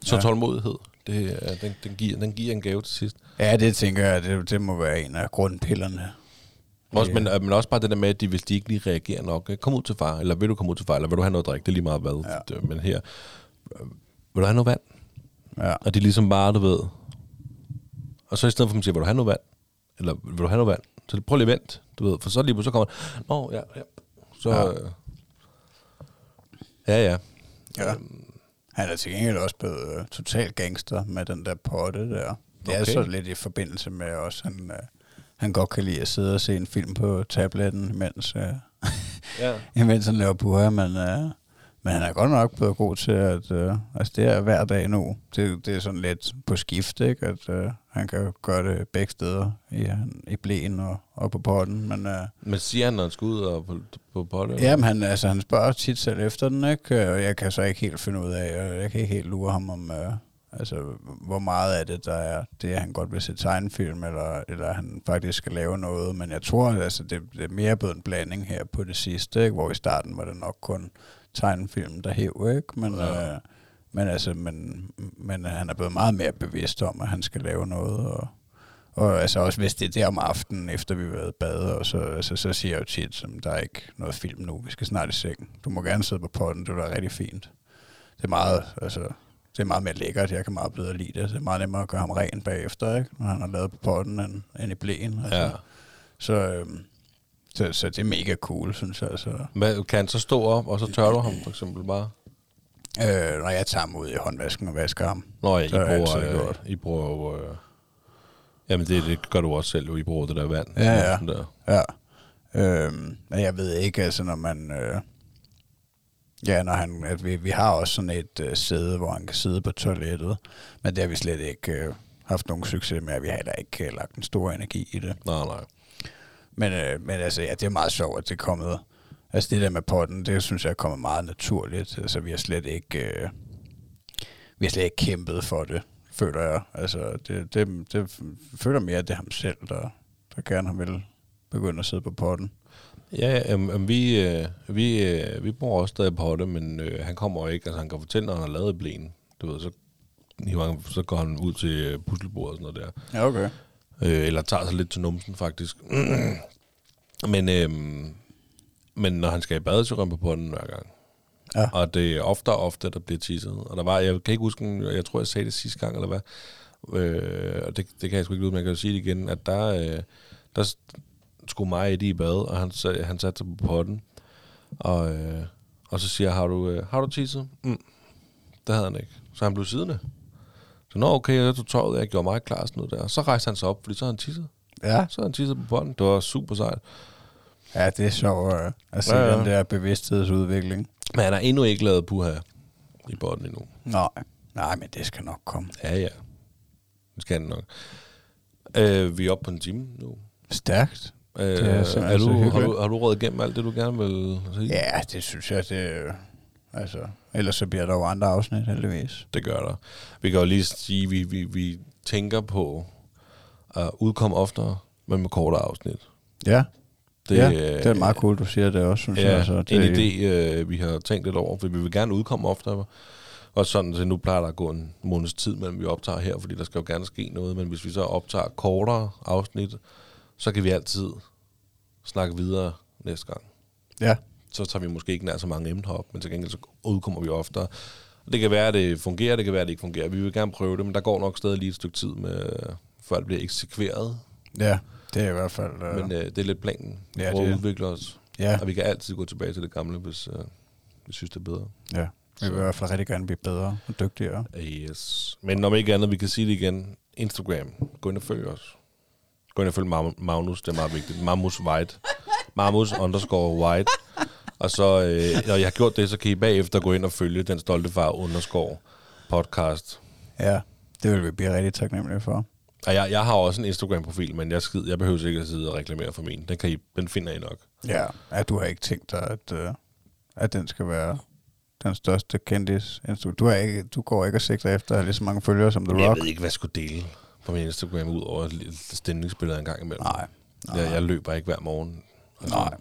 Så Ja. tålmodighed. Det, den, den, giver, den giver en gave til sidst. Ja, det tænker jeg, det, det må være en af grundpillerne. Også, men, øh, men også bare det der med, at de, hvis de ikke lige reagerer nok, øh, kom ud til far, eller vil du komme ud til far, eller vil du have noget drikke, det er lige meget hvad. Ja. Det- Men her, øh, vil du have noget vand? Ja. Og de er ligesom bare, du ved. Og så i stedet for, at man siger, vil du have noget vand? Eller vil du have noget vand? Så prøv lige at vente, du ved. For så lige så kommer Nå, ja, ja. Så, Ja. ja. ja, ja. ja. Han er til gengæld også blevet øh, total gangster med den der potte der. Det er Okay. så lidt i forbindelse med også, han, øh, han godt kan lide at sidde og se en film på tabletten, mens, øh, <laughs> ja. <laughs> imens han laver burger, men, øh, men han er godt nok blevet god til at, øh, altså det er hver dag nu, det, det er sådan lidt på skift, ikke? at øh, han kan gøre det begge steder, i, i blæen og, og på potten, men øh, Men siger han, når han skal ud og på, på potte? Jamen, han, altså, han spørger tit selv efter den, ikke? Og jeg kan så ikke helt finde ud af, og jeg kan ikke helt lure ham om, øh, altså, hvor meget af det, der er det, at han godt vil se tegnefilm, eller, eller han faktisk skal lave noget. Men jeg tror, altså, det, det er mere blevet en blanding her på det sidste, ikke? Hvor i starten var det nok kun tegnefilm, der hæv, ikke? Men, Ja. øh, men, altså, men, men han er blevet meget mere bevidst om, at han skal lave noget, og, og altså også hvis det er der om aftenen, efter vi har været bade, og så, altså, så siger jeg jo tit, som der er ikke noget film nu, vi skal snart i seng. Du må gerne sidde på potten, det er rigtig fint. Det er meget, altså, det er meget mere lækkert, jeg kan meget bedre lide det. Det er meget nemmere at gøre ham ren bagefter, ikke? når han har lavet på potten, end, end i blæen. Altså. Ja. Så, øhm, så, så det er mega cool, synes jeg. Altså. Hvad, kan han så stå op, og så tør du ham for eksempel bare? Øh, når jeg tager ham ud i håndvasken og vasker ham. Nå ja, I Så jeg bruger, øh, gjort. I bruger jo... Øh, jamen det, det gør du også selv, jo. I bruger det der vand. Ja, ja. Der. Ja. Øhm, men jeg ved ikke, altså når man... Øh, ja, når han, at vi, vi har også sådan et øh, sæde, hvor han kan sidde på toilettet, men det har vi slet ikke øh, haft nogen succes med, og vi har heller ikke øh, lagt en stor energi i det. Nej, nej. Men, øh, men altså, ja, det er meget sjovt, at det er kommet... Altså det der med potten, det synes jeg er kommet meget naturligt. Altså vi har slet ikke... Øh, vi har slet ikke kæmpet for det, føler jeg. Altså det, det, det føler mere, at det er ham selv, der, der gerne vil begynde at sidde på potten. Ja, um, vi, øh, vi, øh, vi bor også stadig på det, men øh, han kommer ikke. Altså, han kan fortælle, når han har lavet blæen. Du ved, så, han, så går han ud til puslebordet og sådan noget der. Ja, okay. Øh, eller tager sig lidt til numsen, faktisk. <clears throat> men, øh, men når han skal i bad, så rømper på den hver gang. Ja. Og det er ofte og ofte, der bliver tisset. Og der var, jeg kan ikke huske, jeg tror, jeg sagde det sidste gang, eller hvad. Øh, og det, det kan jeg sgu ikke ud, men jeg kan jo sige det igen, at der, øh, der skulle mig i bad, og han, han satte sig på potten. Og, øh, og så siger jeg, har du, øh, har du tisset? Mm. Det havde han ikke. Så han blev siddende. Så nå, okay, jeg tog tøjet, jeg gjorde mig klar sådan noget der. Så rejste han sig op, fordi så havde han tisset. Ja. Så havde han tisset på potten. Det var super sejt. Ja, det er sjovt øh, at se Ja, ja. den der bevidsthedsudvikling. Men han har endnu ikke lavet puha i potten endnu. Nej, nej, men det skal nok komme. Ja, ja. Det skal han nok. Øh, vi er oppe på en time nu. Stærkt. Øh, Det er er du, har, du, har du råd igennem alt det, du gerne vil sige? Ja, det synes jeg, det. Altså, ellers så bliver der jo andre afsnit, heldigvis. Det gør der. Vi kan jo lige sige, at vi, vi, vi tænker på at udkomme oftere, men med kortere afsnit. Ja, Det, ja, det er meget cool, du siger det også, synes jeg. Ja, Altså, det, en idé, øh, vi har tænkt lidt over, for vi vil gerne udkomme oftere. Og sådan, så nu plejer der at gå en måneds tid, mellem vi optager her, fordi der skal jo gerne ske noget. Men hvis vi så optager kortere afsnit, så kan vi altid snakke videre næste gang. Ja, Så tager vi måske ikke nær så mange emner op, men til gengæld så udkommer vi oftere. Det kan være, at det fungerer, det kan være, at det ikke fungerer. Vi vil gerne prøve det, men der går nok stadig lige et stykke tid, med, før det bliver eksekveret. ja, det er i hvert fald... Øh, Men øh, det er lidt planen. Ja, Ja, det at udvikle os. ja, Og vi kan altid gå tilbage til det gamle, hvis øh, vi synes, det er bedre. ja. Vi vil i hvert fald rigtig gerne blive bedre og dygtigere. Yes. Men om ikke andet, vi kan sige det igen. Instagram. Gå ind og følg os. Gå ind og følg Mag- Magnus, det er meget vigtigt. Mamus White. Mamus underscore White. Og så, øh, når jeg har gjort det, så kan I bagefter gå ind og følge den stolte far underscore podcast. Ja, det vil vi blive rigtig taknemmelige for. Og jeg, jeg har også en Instagram-profil, men jeg, skid, jeg behøver ikke at sidde og reklamere for min. Den, kan I, den finder I nok. Ja, ja du har ikke tænkt dig, at, øh, at den skal være den største kendis. Du, har ikke, du går ikke og sigter efter at have lige så mange følgere som The Jeg Rock. ved ikke, hvad jeg skulle dele på min Instagram, ud over et lille stemningsbillede en gang imellem. Nej, nej, Jeg, jeg løber ikke hver morgen. Altså, nej.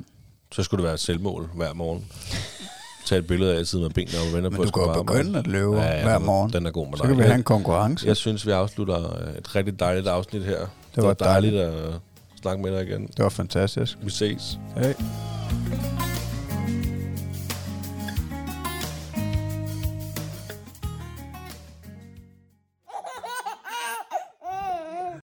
Så skulle det være et selvmål hver morgen. Tag et billede af, sidde med benene og venter Men på du at kan jo begynde at løbe Ja, ja, hver morgen. Den er god med Så dig. kan vi have Jeg, en konkurrence. jeg synes, vi afslutter et rigtig dejligt afsnit her. Det, var var dejligt at snakke med dig igen. Det var fantastisk. Vi ses. Hey.